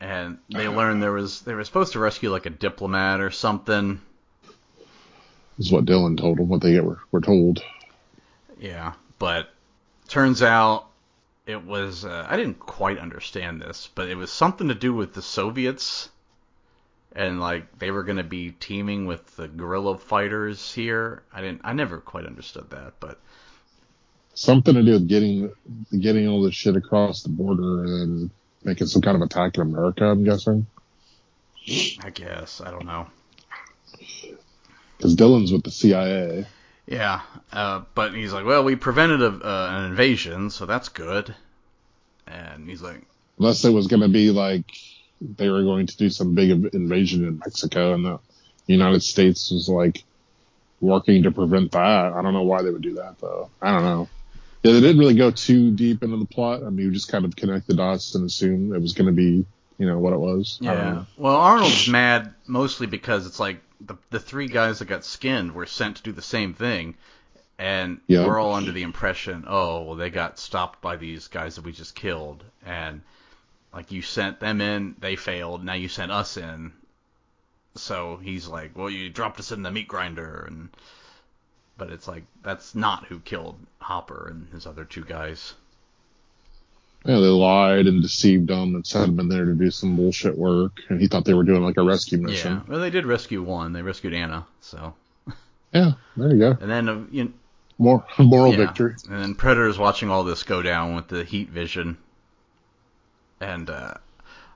and they learn there was they were supposed to rescue like a diplomat or something. This is what Dillon told them. What they were were told. Yeah, but turns out it was uh, I didn't quite understand this, but it was something to do with the Soviets. And like they were gonna be teaming with the guerrilla fighters here. I didn't. I never quite understood that, but Something to do with getting getting all this shit across the border and making some kind of attack in America. I'm guessing I guess I don't know. because Dillon's with the CIA. Yeah, uh, but he's like, well, we prevented a, uh, an invasion, so that's good. And he's like, Unless it was going to be like they were going to do some big invasion in Mexico and the United States was like working to prevent that. I don't know why they would do that though. I don't know. Yeah, they didn't really go too deep into the plot. I mean, you just kind of connect the dots and assume it was going to be, you know, what it was. Yeah. Well, Arnold's mad mostly because it's like the the three guys that got skinned were sent to do the same thing, and Yeah. we're all under the impression, oh, well, they got stopped by these guys that we just killed, and like you sent them in, they failed. Now you sent us in. So he's like, well, you dropped us in the meat grinder, and but it's like that's not who killed Hopper and his other two guys. Yeah, they lied and deceived him and sent him in there to do some bullshit work, and he thought they were doing like a rescue mission. Yeah. Well, they did rescue one. They rescued Anna. So Yeah, there you go. and then uh, you More moral yeah. victory. And then Predator's watching all this go down with the heat vision. And uh,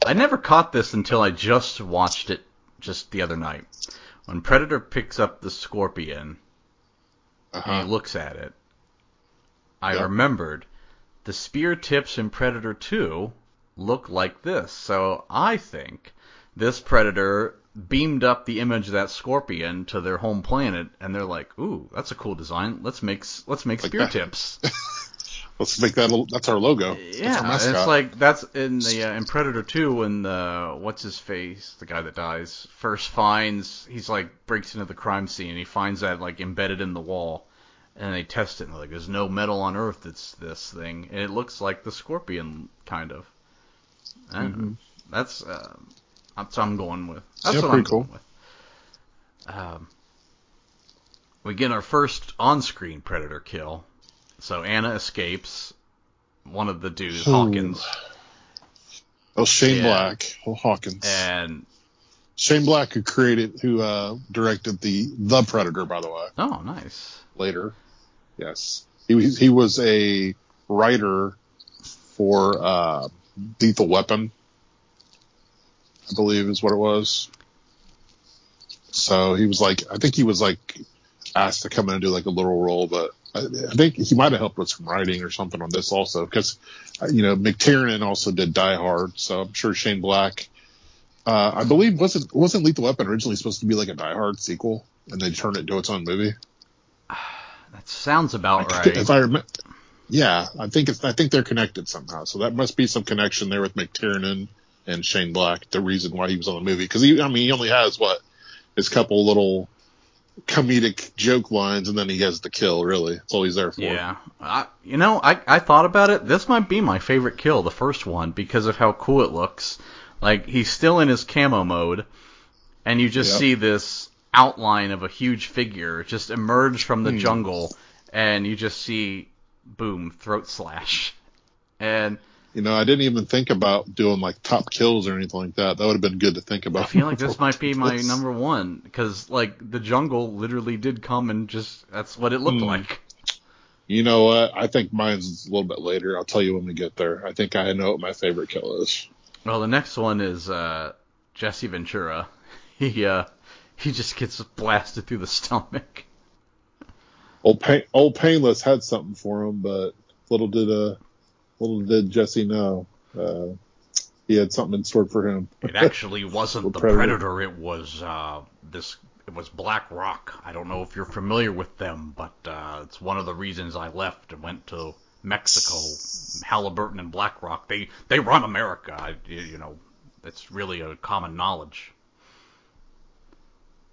I never caught this until I just watched it just the other night. When Predator picks up the scorpion Uh-huh. he looks at it, I Yeah. remembered the spear tips in Predator 2 look like this. So I think this Predator beamed up the image of that scorpion to their home planet, and they're like, "Ooh, that's a cool design. Let's make let's make Like spear that. tips." Let's make that. That's our logo. that's Yeah, our it's like that's in the uh, in Predator 2 when the what's his face, the guy that dies, first finds he's like breaks into the crime scene and he finds that like embedded in the wall, and they test it and they're like there's no metal on Earth that's this thing, and it looks like the Scorpion kind of. Don't. That's uh, that's what I'm going with. That's Yeah, what pretty I'm going with. Um, we get our first on-screen Predator kill. So Anna escapes. One of the dudes, Ooh. Hawkins, oh, Shane Yeah. Black, oh, Hawkins. and Shane Black, who created, who uh, directed the The Predator, by the way, oh, nice. later. Yes, he was he was a writer for uh, Lethal Weapon, I believe is what it was. So he was like, I think he was like asked to come in and do like a little role, but I, I think he might have helped with some writing or something on this also, because uh, you know McTiernan also did Die Hard, so I'm sure Shane Black. Uh, I believe wasn't wasn't Lethal Weapon originally supposed to be like a Die Hard sequel, and they turned it into its own movie. That sounds about If right. I remember, yeah, I think it's I think they're connected somehow. So that must be some connection there with McTiernan and Shane Black. The reason why he was on the movie because he, I mean, he only has what his couple little comedic joke lines, and then he has the kill. Really, that's all he's there for. Yeah, I, you know, I I thought about it. This might be my favorite kill, the first one, because of how cool it looks. Like he's still in his camo mode, and you just Yep. see this outline of a huge figure just emerge from the Hmm. jungle, and you just see, boom, throat slash, and You know, I didn't even think about doing like top kills or anything like that. That would have been good to think about. I feel like this might be my number one because like the jungle literally did come and just that's what it looked Hmm. like. You know what? I think mine's a little bit later. I'll tell you when we get there. I think I know what my favorite kill is. Well, the next one is uh, Jesse Ventura. He uh, he just gets blasted through the stomach. Old Pain, old Painless had something for him, but little did uh, little did Jesse know. Uh, he had something in store for him. It actually wasn't the Predator. predator. It was uh, this. It was BlackRock. I don't know if you're familiar with them, but uh, it's one of the reasons I left and went to Mexico. Halliburton and BlackRock. They they run America. I, you know, it's really a common knowledge.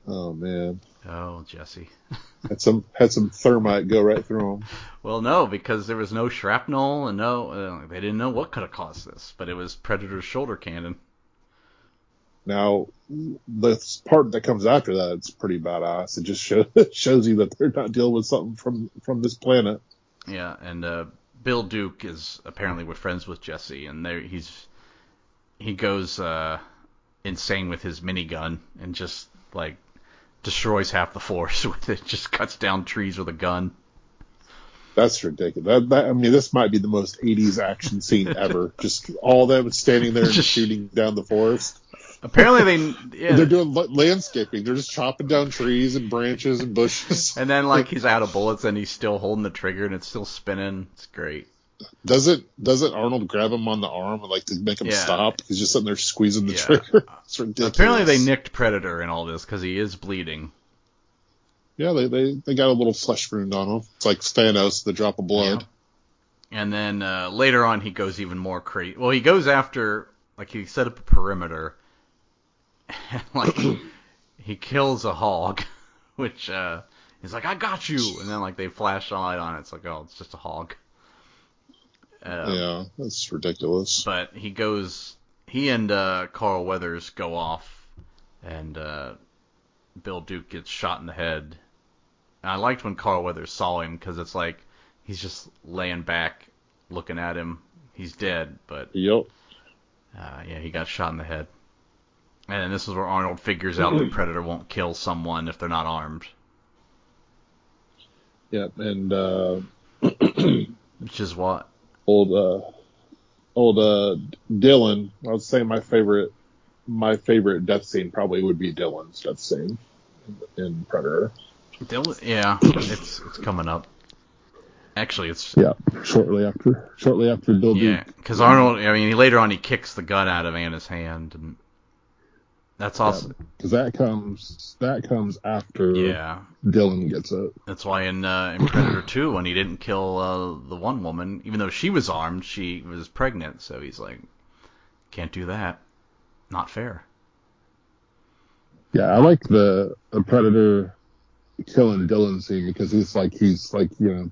Oh man, Oh, Jesse. had some had some thermite go right through him. Well, no, because there was no shrapnel and no. Uh, they didn't know what could have caused this, but it was Predator's shoulder cannon. Now, the part that comes after that, it's pretty badass. It just shows shows you that they're not dealing with something from from this planet. Yeah, and uh, Bill Duke is apparently we're friends with Jesse, and there he's he goes uh, insane with his minigun and just like destroys half the forest with it. Just cuts down trees with a gun. That's ridiculous. That, that, I mean, this might be the most 80s action scene ever. Just all them standing there and Just- shooting down the forest. Apparently they yeah. They're doing landscaping. They're just chopping down trees and branches and bushes. and then like he's out of bullets and he's still holding the trigger and it's still spinning. It's great. Doesn't doesn't Arnold grab him on the arm and like to make him Yeah. stop? He's just sitting there squeezing the Yeah. trigger. It's ridiculous. Apparently they nicked Predator in all this because he is bleeding. Yeah, they, they they got a little flesh wound on him. It's like Thanos, the drop of blood. And then uh, later on, he goes even more crazy. Well, he goes after like he set up a perimeter, and like he kills a hog, which uh, he's like, "I got you," and then like they flash a light on it. It's like, oh, it's just a hog. Um, Yeah, that's ridiculous. But he goes, he and uh, Carl Weathers go off, and uh, Bill Duke gets shot in the head. And I liked when Carl Weathers saw him because it's like he's just laying back, looking at him. He's dead, but Yep. uh, yeah, he got shot in the head. And this is where Arnold figures out the Predator won't kill someone if they're not armed, Yep. And uh, which is what. Old uh, old uh, Dillon. I would say my favorite my favorite death scene probably would be Dillon's death scene in Predator. Dillon, yeah, it's it's coming up. Actually, it's Yeah, shortly after shortly after Bill Yeah, because Arnold. I mean, later on he kicks the gun out of Anna's hand, and that's awesome. because that comes that comes after yeah. Dillon gets it. That's why in uh, in Predator Two, when he didn't kill uh, the one woman, even though she was armed, she was pregnant. So he's like, can't do that. Not fair. Yeah, I like the, the Predator killing Dillon scene because he's like he's like you know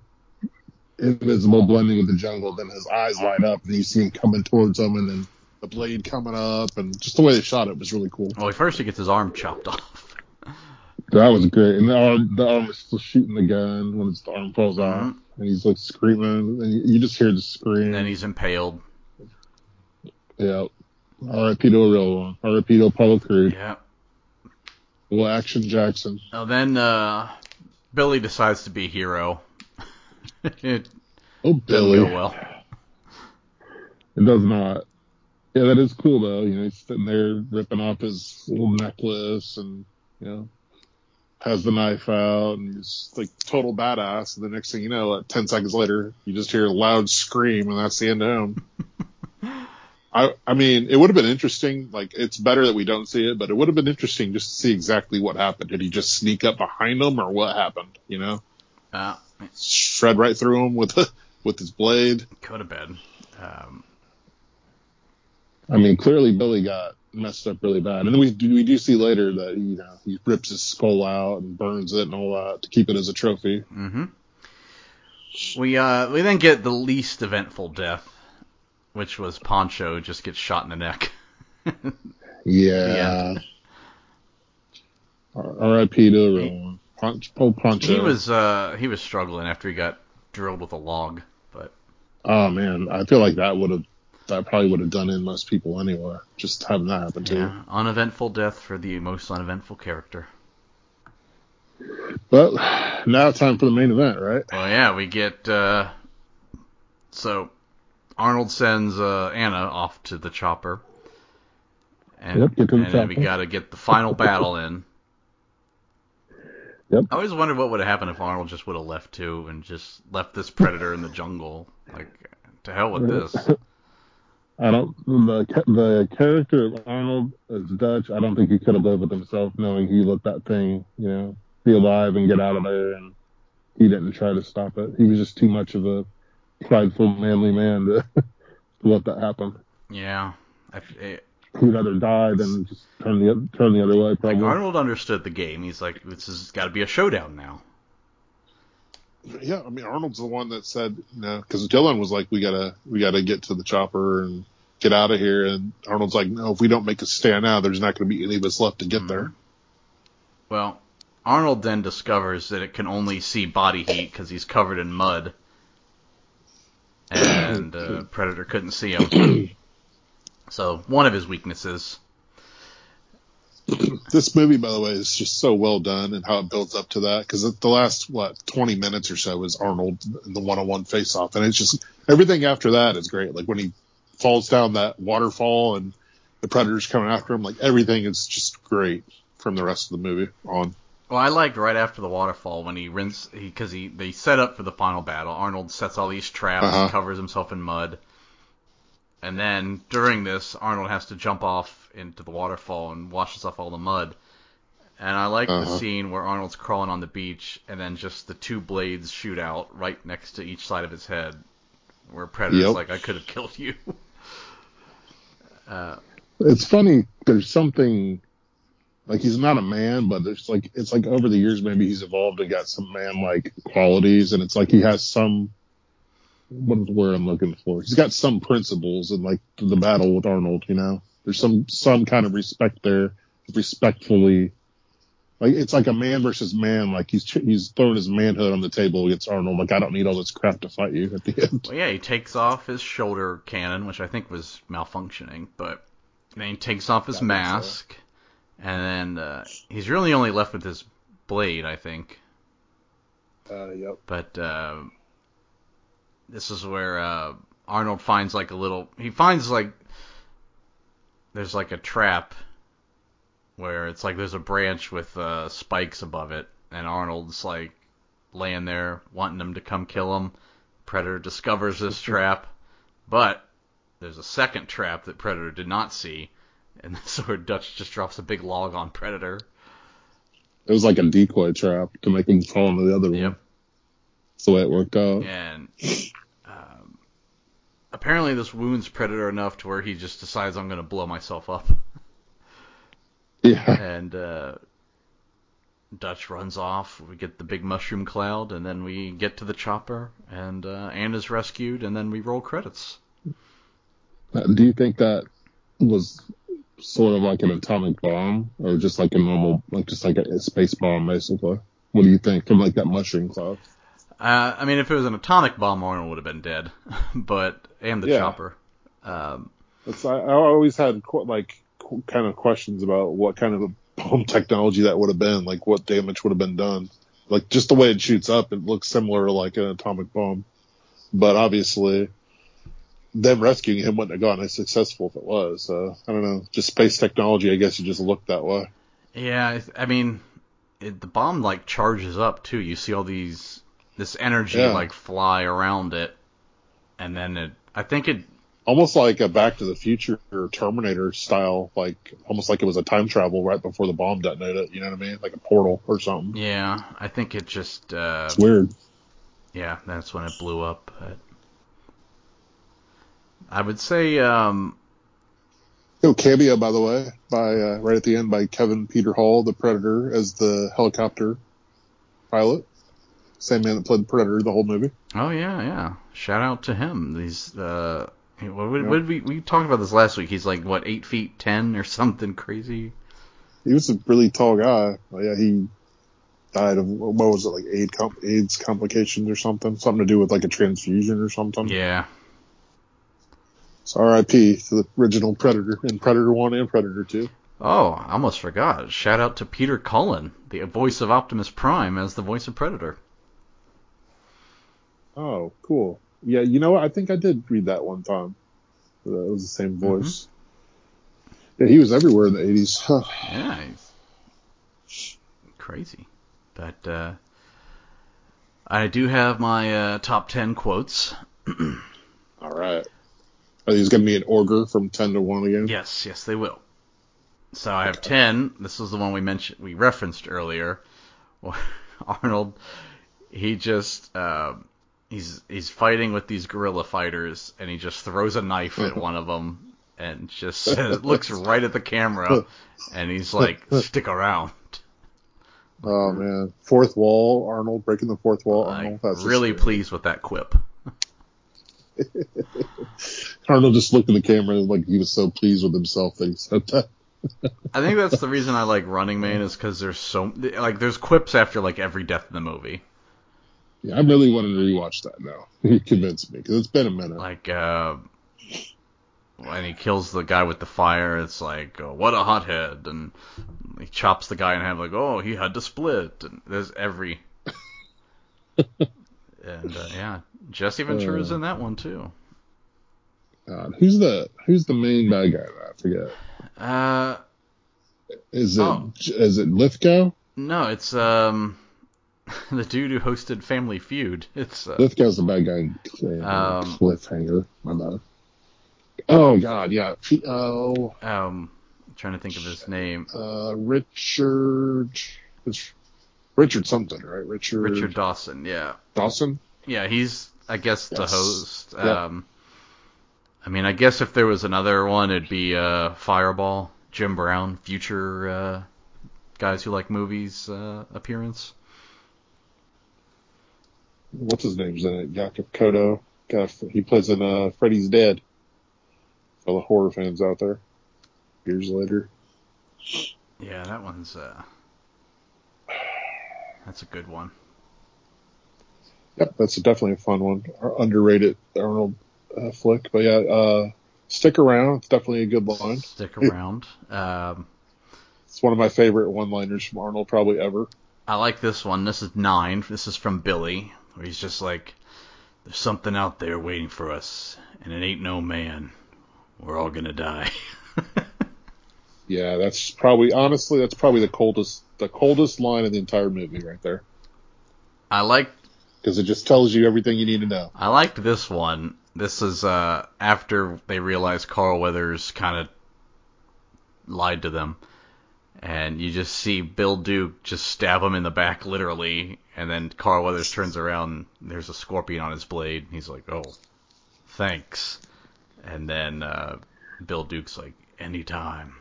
invisible blending with the jungle. Then his eyes light up and you see him coming towards him, and then the blade coming up, and just the way they shot it was really cool. Well, first he gets his arm chopped off. That was great. And the arm, the arm is still shooting the gun when his arm falls off, Mhm. and he's like screaming, and you, just hear the scream. And then he's impaled. yeah. R.I.P. to a real one. R.I.P. to Apollo Creed. Yeah. Well, Action Jackson. Now then, uh, Billy decides to be a hero. it Oh, doesn't Billy. go well. It does not. Yeah, that is cool though. You know, he's sitting there ripping off his little necklace and, you know, has the knife out and he's like total badass. And the next thing you know, like 10 seconds later, you just hear a loud scream and that's the end of him. I, I mean, it would have been interesting. Like, it's better that we don't see it, but it would have been interesting just to see exactly what happened. Did he just sneak up behind him or what happened? You know, Uh, shred right through him with, with his blade. could have been. Um, I mean, clearly Billy got messed up really bad, and then we do, we do see later that you know he rips his skull out and burns it and all that to keep it as a trophy. hmm We uh we then get the least eventful death, which was Poncho just gets shot in the neck. Yeah. R.I.P. to a real one. Punch, Paul Poncho. he was uh he was struggling after he got drilled with a log, but Oh man, I feel like that would have that probably would have done in most people anyway. Just having that happen to you. Yeah, uneventful death for the most uneventful character. Well, now time for the main event, right? Well, yeah, we get uh, so Arnold sends uh, Anna off to the chopper, and, Yep, get to the and then we chopper. got to get the final battle in. Yep. I always wondered what would have happened if Arnold just would have left too and just left this predator in the jungle. Like, to hell with this. I don't. The the character of Arnold as Dutch, I don't think he could have lived with himself, knowing he let that thing, you know, be alive and get out of there, and he didn't try to stop it. He was just too much of a prideful, manly man to, to let that happen. Yeah. I, it, He'd rather die than just turn the turn the other way. like Probably. Arnold understood the game. He's like, this has got to be a showdown now. Yeah, I mean Arnold's the one that said, you know, because Dillon was like, we gotta we gotta get to the chopper and get out of here, and Arnold's like, no, if we don't make a stand now, there's not going to be any of us left to get there. Well, Arnold then discovers that it can only see body heat because he's covered in mud, and uh, Predator couldn't see him. so one of his weaknesses. This movie, by the way, is just so well done and how it builds up to that. Because the last what 20 minutes or so is Arnold in the one-on-one face-off, and it's just everything after that is great. Like when he falls down that waterfall and the predator's coming after him, like everything is just great from the rest of the movie on. Well, I liked right after the waterfall when he rinse because he, they set up for the final battle. Arnold sets all these traps, Uh-huh. covers himself in mud, and then during this, Arnold has to jump off into the waterfall and washes off all the mud. And I like the Uh-huh. scene where Arnold's crawling on the beach, and then just the two blades shoot out right next to each side of his head, where Predator's Yep. like, "I could have killed you." uh, It's funny. There's something like he's not a man, but there's like it's like over the years maybe he's evolved and got some man-like qualities, and it's like he has some. What is the word I'm looking for? He's got some principles in like the battle with Arnold. You know, there's some some kind of respect there, respectfully. Like it's like a man versus man. Like he's he's throwing his manhood on the table against Arnold. Like I don't need all this crap to fight you at the end. Well, yeah, he takes off his shoulder cannon, which I think was malfunctioning, but then he takes off his I think so. mask, and then uh, he's really only left with his blade, I think. Uh, yep. But uh, this is where uh, Arnold finds like a little. He finds like there's like a trap where it's like there's a branch with uh, spikes above it, and Arnold's like laying there wanting him to come kill him. Predator discovers this trap, but there's a second trap that Predator did not see, and where Dutch just drops a big log on Predator. It was like a decoy trap to make him fall into the other one. Yep. That's the way it worked out. and apparently this wounds Predator enough to where he just decides I'm going to blow myself up, Yeah. and uh, Dutch runs off. We get the big mushroom cloud, and then we get to the chopper, and uh, Anna's rescued, and then we roll credits. Uh, Do you think that was sort of like an atomic bomb, or just like a normal, like just like a, a space bomb, basically? What do you think from like that mushroom cloud? Uh, I mean, if it was an atomic bomb, Arnold would have been dead, but and the Yeah. chopper. Um, It's, I, I always had qu- like qu- kind of questions about what kind of a bomb technology that would have been, like what damage would have been done. Like just the way it shoots up, it looks similar to like an atomic bomb, but obviously, them rescuing him wouldn't have gone as successful if it was. So I don't know, just space technology. I guess it just looked that way. Yeah, I, I mean, it, the bomb like charges up too. You see all these this energy Yeah. like fly around it, and then it. I think it. almost like a Back to the Future or Terminator style, like almost like it was a time travel right before the bomb detonated. You know what I mean? Like a portal or something. Yeah, I think it just. Uh, It's weird. yeah, that's when it blew up. I would say, um, Oh, cameo by the way, by uh, right at the end by Kevin Peter Hall, the Predator, as the helicopter pilot. Same man that played the Predator the whole movie. oh yeah, yeah. Shout out to him. These. Uh, what, what, what did we we talked about this last week? He's like what eight feet ten or something crazy. He was a really tall guy. Yeah, he died of what was it like AIDS, AIDS complications or something, something to do with like a transfusion or something. Yeah, It's R.I.P. to the original Predator in Predator One and Predator Two. Oh, I almost forgot. Shout out to Peter Cullen, the voice of Optimus Prime, as the voice of Predator. Oh, cool. Yeah, you know what? I think I did read that one time. It was the same voice. Mm-hmm. Yeah, he was everywhere in the 80s. yeah, he's crazy. But uh, I do have my uh, top 10 quotes. All right. Are these going to be an order from 10 to 1 again? Yes, yes, they will. So I have 10. This is the one we mentioned, we referenced earlier. Arnold, he just, uh, he's he's fighting with these guerrilla fighters, and he just throws a knife at one of them, and just says, looks right at the camera, and he's like, "Stick around." Oh man, fourth wall, Arnold breaking the fourth wall. Arnold, that's really pleased with that quip. Arnold just looked at the camera like he was so pleased with himself that he said that. I think that's the reason I like Running Man is because there's so like there's quips after like every death in the movie. Yeah, I really wanted to rewatch that now. He convinced me because it's been a minute. Like uh, when he kills the guy with the fire, it's like oh, what a hothead, and he chops the guy in half like oh he had to split, and there's every. and uh, yeah, Jesse Ventura's uh, in that one too. God, who's the who's the main bad guy? I forget. Uh, is it oh. is it Lithgow? No, it's um the dude who hosted Family Feud. It's uh, Lithgow's the bad guy. Uh, um, cliffhanger. My bad. Oh God, yeah. Oh. Um, I'm trying to think of his name. Uh, Richard. Richard something, right? Richard. Richard Dawson. Yeah. Dawson. Yeah, he's I guess yes. the host. Yep. Um, I mean, I guess if there was another one, it'd be uh, Fireball, Jim Brown, future uh, guys who like movies uh, appearance. What's his name's in it? Yaphet Kotto. he plays in uh, Freddy's Dead. For the horror fans out there, years later. Yeah, that one's uh, that's a good one. Yep, that's definitely a fun one. Underrated Arnold uh, flick. But yeah, uh, stick around. It's definitely a good line. Stick around. um, it's one of my favorite one-liners from Arnold probably ever. I like this one. This is nine. This is from Billy, where he's just like, "There's something out there waiting for us, and it ain't no man. We're all gonna die." yeah, that's probably honestly that's probably the coldest the coldest line in the entire movie right there. I like because it just tells you everything you need to know. I liked this one this is uh, after they realize Carl Weathers kind of lied to them. And you just see Bill Duke just stab him in the back, literally, and then Carl Weathers turns around. And there's a scorpion on his blade. And he's like, "Oh, thanks." And then uh, Bill Duke's like, "Anytime."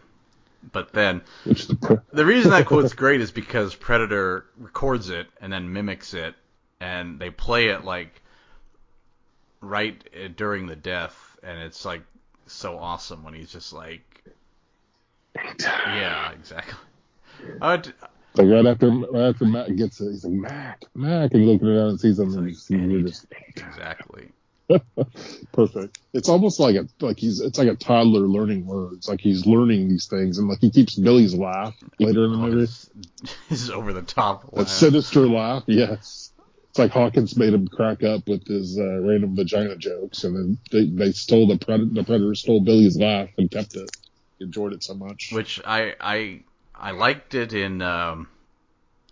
But then the reason that quote's great is because Predator records it and then mimics it, and they play it like right uh, during the death, and it's like so awesome when he's just like, yeah, exactly. Uh, like right after right after Mac gets it, he's like Mac, Mac, and looking around and sees him, and like, just exactly. Perfect. It's almost like a like he's it's like a toddler learning words. Like he's learning these things, and like he keeps Billy's laugh later in the movie. This is over the top laugh. A sinister laugh, yes it's like Hawkins made him crack up with his uh, random vagina jokes, and then they, they stole the predator. The predator stole Billy's laugh and kept it. Enjoyed it so much. Which I I I liked it in um,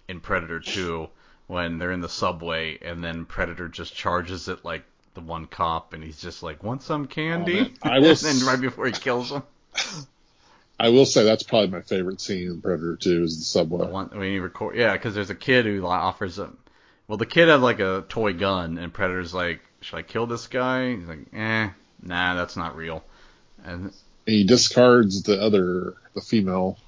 in Predator 2 when they're in the subway and then Predator just charges it like the one cop and he's just like, "Want some candy?" Oh, I will. and then right before he kills him. I will say that's probably my favorite scene in Predator 2 is the subway. The one when he record, yeah, because there's a kid who offers him well, the kid had like a toy gun, and Predator's like, "Should I kill this guy?" He's like, "Eh, nah, that's not real." And he discards the other, the female,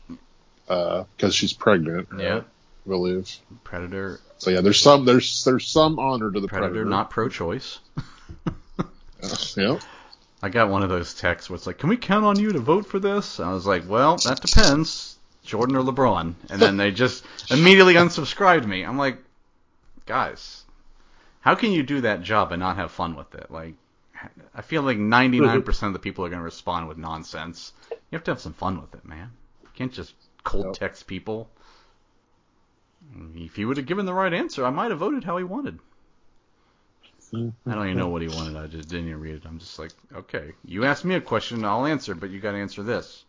because uh, she's pregnant. Right? Yeah, I believe. Predator. So yeah, there's some there's there's some honor to the predator. Predator not pro-choice. uh, yeah. I got one of those texts where it's like, "Can we count on you to vote for this?" I was like, "Well, that depends, Jordan or LeBron." And then they just immediately unsubscribed me. I'm like, guys, how can you do that job and not have fun with it? Like, I feel like 99% mm-hmm. of the people are going to respond with nonsense. You have to have some fun with it, man. You can't just cold Yep. text people. If he would have given the right answer, I might have voted how he wanted. I don't even know what he wanted. I just didn't even read it. I'm just like, okay, you asked me a question, I'll answer, but you got to answer this.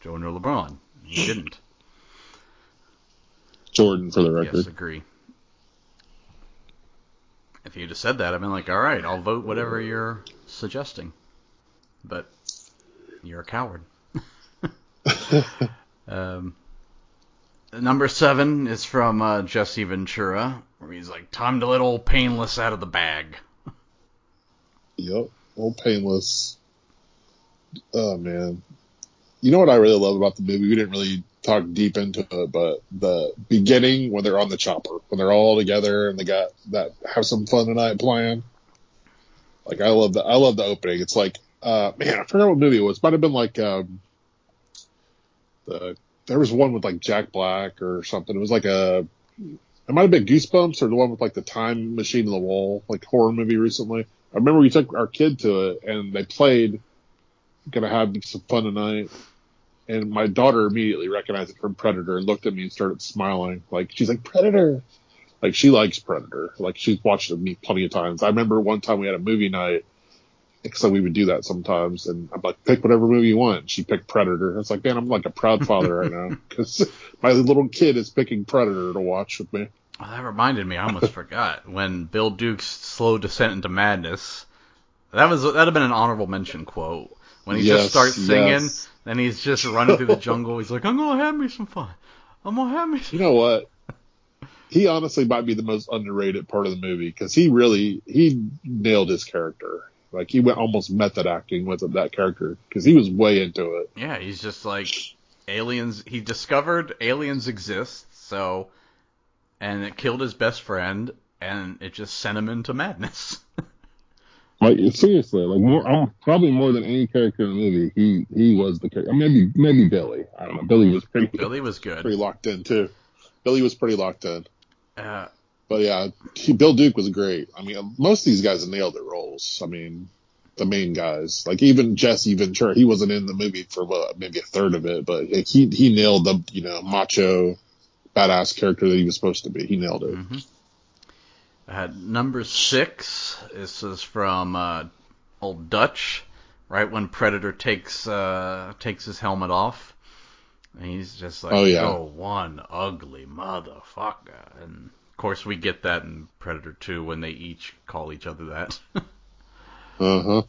Jordan or LeBron? He didn't. Jordan for the record. Yes, agree. If you'd have said that, I'd been like, all right, I'll vote whatever you're suggesting. But you're a coward. um, number seven is from uh, Jesse Ventura, where he's like, time to let old Painless out of the bag. Yep. Old painless. Oh man. You know what I really love about the movie? We didn't really talk deep into it, but the beginning when they're on the chopper, when they're all together and they got that have some fun tonight plan. Like I love the I love the opening. It's like uh man, I forgot what movie it was. Might have been like um the there was one with like Jack Black or something. It was like a it might have been Goosebumps or the one with like the time machine in the wall, like horror movie recently. I remember we took our kid to it and they played Gonna Have Some Fun Tonight. And my daughter immediately recognized it from Predator and looked at me and started smiling. Like, she's like, Predator. Like, she likes Predator. Like, she's watched it me plenty of times. I remember one time we had a movie night. So we would do that sometimes. And I'm like, pick whatever movie you want. She picked Predator. It's like, man, I'm like a proud father right now. Cause my little kid is picking Predator to watch with me. Oh, that reminded me, I almost forgot when Bill Duke's slow descent into madness. That was that'd have been an honorable mention quote when he Yes, just starts singing, yes. and he's just running through the jungle. He's like, "I'm gonna have me some fun. I'm gonna have me." Some... You know what? He honestly might be the most underrated part of the movie because he really he nailed his character. Like he went almost method acting with that character because he was way into it. Yeah, he's just like aliens. He discovered aliens exist, so and it killed his best friend, and it just sent him into madness. Like seriously, like more, um, probably more than any character in the movie, he he was the character. Maybe maybe Billy. I don't know. Billy was pretty Billy was good. pretty locked in too. Billy was pretty locked in. Uh, But yeah, he, Bill Duke was great. I mean, most of these guys nailed their roles. I mean, the main guys, like even Jesse Ventura, he wasn't in the movie for what, maybe a third of it, but he he nailed the you know macho, badass character that he was supposed to be. He nailed it. mhm. Uh, number six. This is from uh, old Dutch. Right when Predator takes uh, takes his helmet off, and he's just like, Oh, yeah. "Oh, one ugly motherfucker." And of course, we get that in Predator 2 when they each call each other that. Uh huh.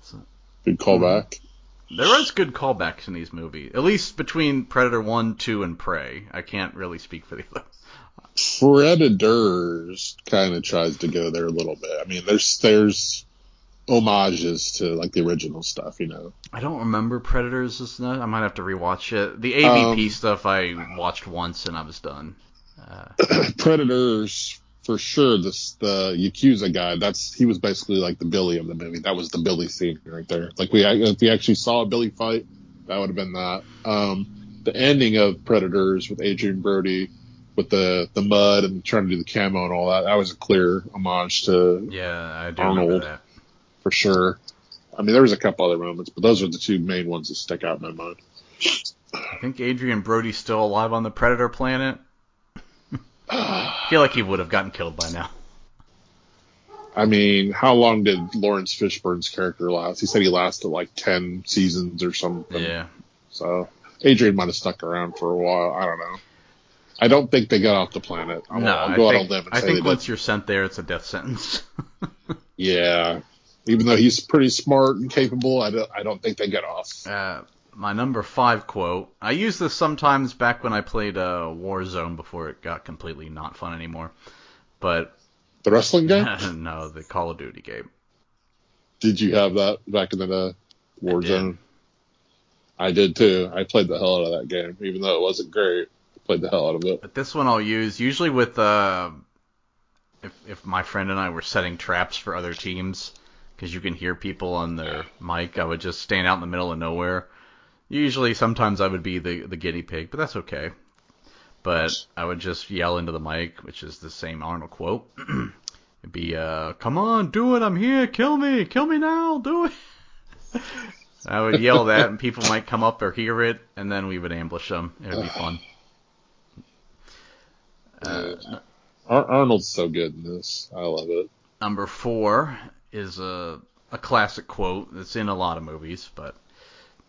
Good callback. there is good callbacks in these movies, at least between Predator 1, 2, and Prey. I can't really speak for the other. Predators kind of tries to go there a little bit. I mean, there's there's homages to like the original stuff, you know. I don't remember Predators as much. I might have to rewatch it. The AVP Um, stuff I watched once and I was done. Uh, Predators for sure. This the Yakuza guy. That's he was basically like the Billy of the movie. That was the Billy scene right there. Like we if we actually saw a Billy fight, that would have been that. Um, the ending of Predators with Adrien Brody with the the mud and trying to do the camo and all that. That was a clear homage to yeah, Arnold. for sure. I mean, there was a couple other moments, but those are the two main ones that stick out in my mind. I think Adrien Brody's still alive on the Predator planet. I feel like he would have gotten killed by now. I mean, how long did Laurence Fishburne's character last? He said he lasted like 10 seasons or something. Yeah. So Adrien might have stuck around for a while. I don't know. I don't think they got off the planet. I'll, no, I'll I out think, on limb and I think once did. you're sent there, it's a death sentence. Yeah. Even though he's pretty smart and capable, I don't, I don't think they got off. uh, my number five quote. I use this sometimes back when I played uh, Warzone before it got completely not fun anymore. But The wrestling game? no, the Call of Duty game. Did you have that back in the uh, I Warzone? I did too. I played the hell out of that game, even though it wasn't great. Played the hell out of it. But this one I'll use usually with uh, if if my friend and I were setting traps for other teams, because you can hear people on their mic. I would just stand out in the middle of nowhere. Usually, sometimes I would be the the guinea pig, but that's okay. But I would just yell into the mic, which is the same Arnold quote. It'd be, uh, come on, do it, I'm here, kill me, kill me now, do it. I would yell that, and people might come up or hear it, and then we would ambush them. It would be fun. Uh, Ar- Arnold's so good in this. I love it. number four is a, a classic quote. It's in a lot of movies, but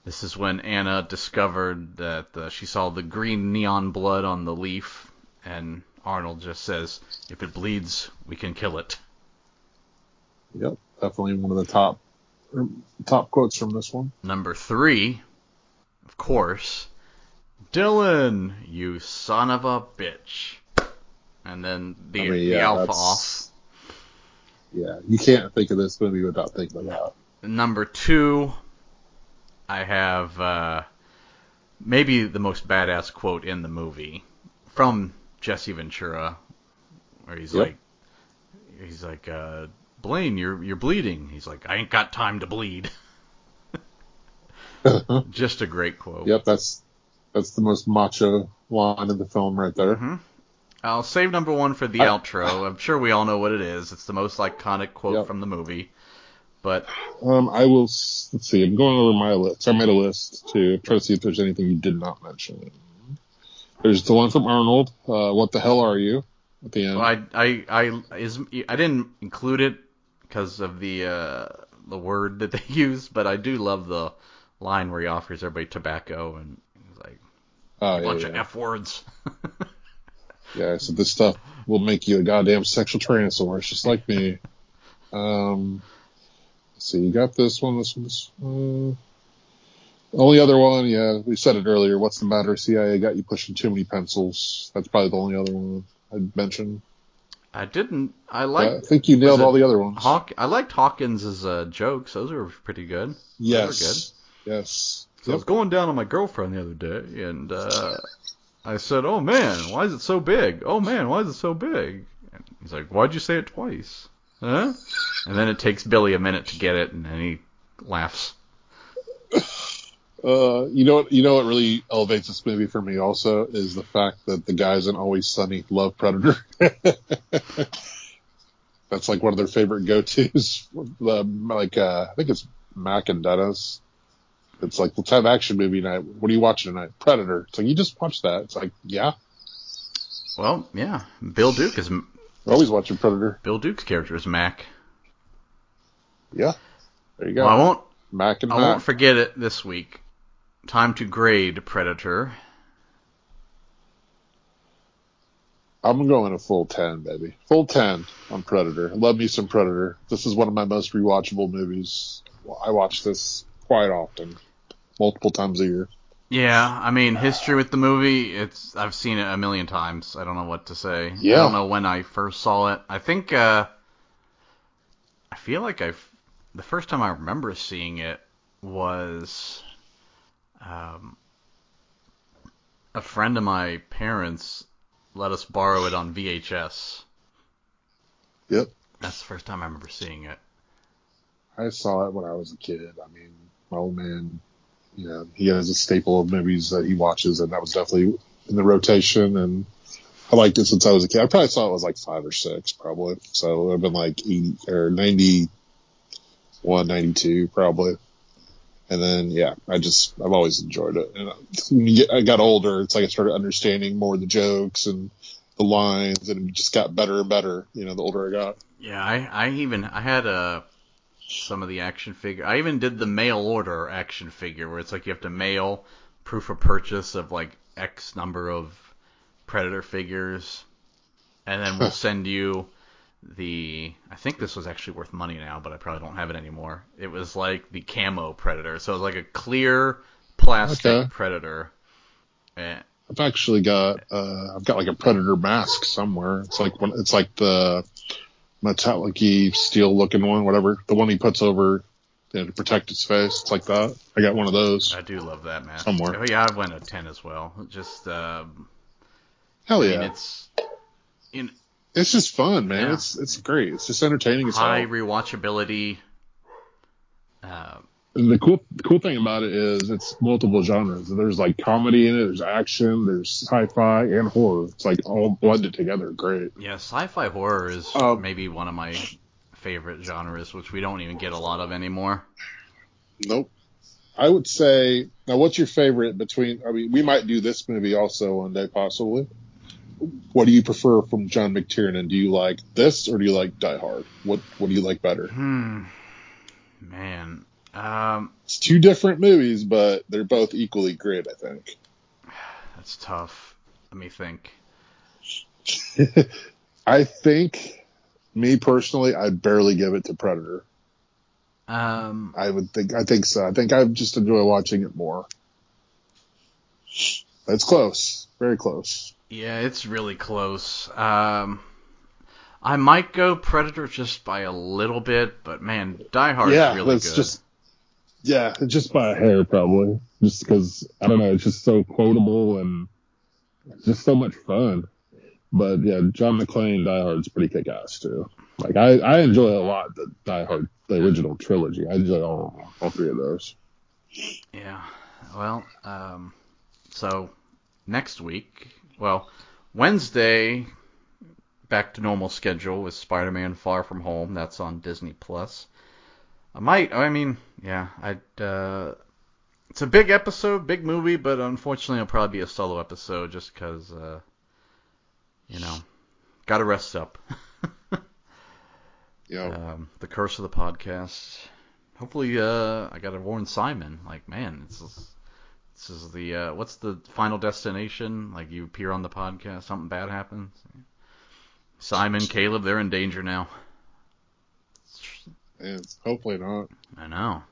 this is when Anna discovered that uh, she saw the green neon blood on the leaf, and Arnold just says, "If it bleeds, we can kill it." Yep, definitely one of the top top quotes from this one. Number three, of course, Dillon, you son of a bitch. And then the, I mean, the yeah, alpha off. Yeah, you can't think of this movie without thinking about. Number two, I have uh, maybe the most badass quote in the movie from Jesse Ventura, where he's Yep. like, he's like, uh, Blaine, you're you're bleeding. He's like, I ain't got time to bleed. Just a great quote. Yep, that's that's the most macho line in the film right there. Mhm. I'll save number one for the I- outro. I'm sure we all know what it is. It's the most iconic quote Yep. from the movie. But Um, I will. Let's see. I'm going over my list. I made a list to try to see if there's anything you did not mention. There's the one from Arnold. Uh, what the hell are you? At the end. I I I is I didn't include it because of the uh, the word that they use, but I do love the line where he offers everybody tobacco and he's like oh, a yeah, bunch yeah. of f words. Yeah, so this stuff will make you a goddamn sexual tyrannosaurus, just like me. Um, see, you got this one, this one, this one. Only other one, yeah, we said it earlier. What's the matter? CIA got you pushing too many pencils. That's probably the only other one I'd mention. I didn't. I like. I think you nailed all the other ones. Hawk. I liked Hawkins' uh, jokes. Those were pretty good. yes. Are good. Yes. So I was going down on my girlfriend the other day, and uh, I said, "Oh man, why is it so big? Oh man, why is it so big?" And he's like, "Why'd you say it twice?" Huh? And then it takes Billy a minute to get it, and then he laughs. Uh, you know what? You know what really elevates this movie for me also is the fact that the guys in Always Sunny love Predator. That's like one of their favorite go-tos. The like, uh, I think it's Mac and Dennis. It's like let's have action movie night. What are you watching tonight? Predator. It's like you just watched that. It's like yeah, Well, yeah, Bill Duke is we're always watching Predator. Bill Duke's character is Mac. Yeah, there you go. Well, I won't. Mac and I Mac. won't forget it this week. Time to grade Predator. I'm going a full 10, baby. Full 10 on Predator. Love me some Predator. This is one of my most rewatchable movies. I watch this quite often, multiple times a year. Yeah, I mean, history with the movie, it's I've seen it a million times. I don't know what to say. Yeah. I don't know when I first saw it. I think uh I feel like I the first time I remember seeing it was um a friend of my parents let us borrow it on VHS. Yep. That's the first time I remember seeing it. I saw it when I was a kid. I mean, my old man, know, he has a staple of movies that he watches, and that was definitely in the rotation. And I liked it since I was a kid. I probably saw it was like five or six, probably. So it would have been like 80 or 91, 92, probably. And then, yeah, I just, I've always enjoyed it. And you get, I got older, it's like I started understanding more of the jokes and the lines, and it just got better and better, you know, the older I got. Yeah, I, I even I had uh some of the action figure. I even did the mail order action figure where it's like you have to mail proof of purchase of like X number of Predator figures, and then we'll send you the. I think this was actually worth money now, but I probably don't have it anymore. It was like the camo Predator, so it was like a clear plastic Okay. Predator. And, I've actually got uh I've got like a predator mask somewhere. It's like one it's like the metallic steel looking one, whatever. The one he puts over you know, to protect his face. It's like that. I got one of those. I do love that man. Somewhere. Oh yeah, I went a ten as well. Just um, Hell I yeah. mean, it's in it's just fun, man. Yeah. It's it's great. It's just entertaining as high rewatchability. Uh, the cool cool thing about it is it's multiple genres. There's like comedy in it, there's action, there's sci-fi and horror. It's like all blended together. Great. Yeah, sci-fi horror is Um, maybe one of my favorite genres, which we don't even get a lot of anymore. Nope. I would say now. What's your favorite between? I mean, we might do this movie also one day, possibly. What do you prefer from John McTiernan? Do you like this or do you like Die Hard? What What do you like better? Hmm. Man. Um, It's two different movies, but they're both equally great. I think. that's tough. Let me think. I think, me personally, I'd barely give it to Predator. Um, I would think. I think so. I think I just enjoy watching it more. It's close, very close. yeah, it's really close. Um, I might go Predator just by a little bit, but man, Die Hard yeah, is really that's good. just yeah, just by a hair probably. Just because I don't know, it's just so quotable and just so much fun. But yeah, John McClane Die Hard's pretty kick ass too. Like I, I enjoy a lot the Die Hard the original trilogy. I enjoy all all three of those. Yeah. Well, um, so next week, well, Wednesday, back to normal schedule with Spider-Man: Far From Home. That's on Disney Plus. I might. I mean, yeah. I'd. Uh, it's a big episode, big movie, but unfortunately, it'll probably be a solo episode just because, uh, you know, gotta rest up. Yeah. um, the curse of the podcast. Hopefully, uh, I got to warn Simon. Like, man, this is this is the uh, what's the final destination? Like, you appear on the podcast, something bad happens. Simon, Caleb, they're in danger now. And hopefully not. I know.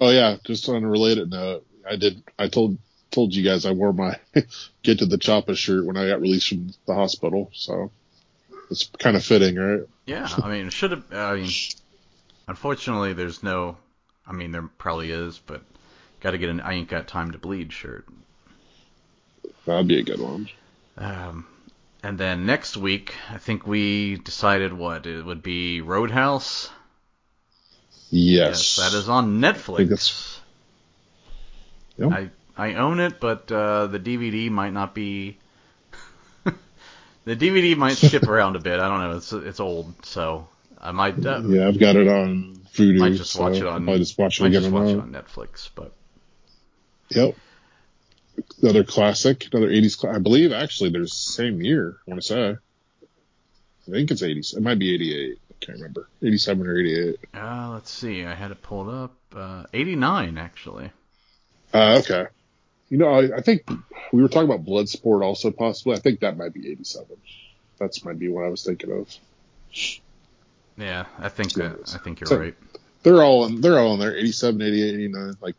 Oh yeah, just on a related note, I did. I told told you guys I wore my get to the Choppa shirt when I got released from the hospital, so it's kind of fitting, right? Yeah, I mean, it should have. I mean, unfortunately, there's no. I mean, there probably is, but got to get an "I ain't got time to bleed" shirt. That'd be a good one. Um, and then next week, I think we decided what it would be Roadhouse. Yes, that is on Netflix. that's- Yep. I I own it, but uh, the DVD might not be. the DVD might skip around a bit. I don't know. It's it's old, so I might uh, Yeah, I've got it on Vudu. might just watch so it on. I'll just watch it might just watch it on Netflix, but Yep. Another classic, another 80s. Cl- I believe actually there's the same year. I want to say. I think it's 80s. It might be 88. I can't remember. 87 or 88. uh, let's see. I had it pulled up. Uh, 89 actually. Uh, okay. You know, I, I think we were talking about Bloodsport also possibly. I think that might be 87. That's might be what I was thinking of. Yeah, I think that I think you're So- right. They're all in, they're all in there. 87, 88, 89. Like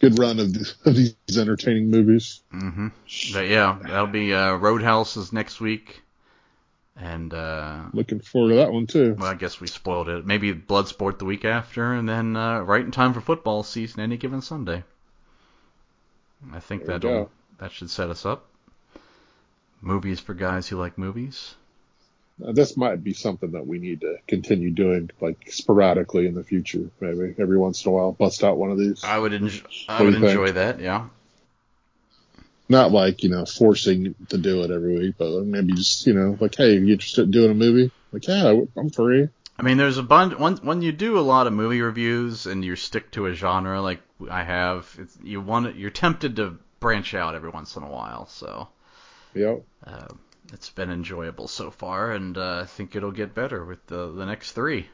good run of, of these entertaining movies. hmm But yeah, that'll be uh, Roadhouse is next week, and uh, Looking forward to that one too. well, I guess we spoiled it. Maybe Bloodsport the week after, and then uh, right in time for football season any given Sunday. I think that'll that should set us up. Movies for guys who like movies. Uh, this might be something that we need to continue doing like sporadically in the future. Maybe every once in a while, bust out one of these. I would enjoy. I would you think? that. Yeah. Not like you know forcing to do it every week, but maybe just you know like, hey, you interested in doing a movie? Like, yeah, I'm free. I mean, there's a bunch. When when you do a lot of movie reviews and you stick to a genre like I have, it's, you want you're tempted to branch out every once in a while. So Yep. uh, it's been enjoyable so far, and uh, I think it'll get better with the the next three.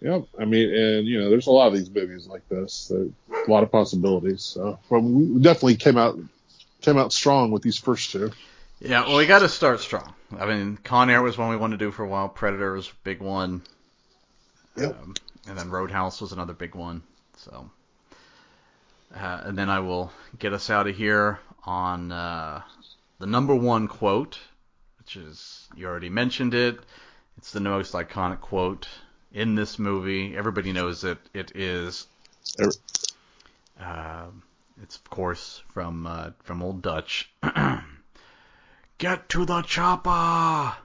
Yep. I mean, and you know, there's a lot of these movies like this. A lot of possibilities. So, well, we definitely came out came out strong with these first two. Yeah, well, we got to start strong. I mean, Con Air was one we wanted to do for a while. Predator was a big one. Yep. Um, and then Roadhouse was another big one. So, uh, and then I will get us out of here on uh, the number one quote, which is you already mentioned it. It's the most iconic quote in this movie. Everybody knows it. It is. Um, it's of course from uh, from Old Dutch. Get to the chopper.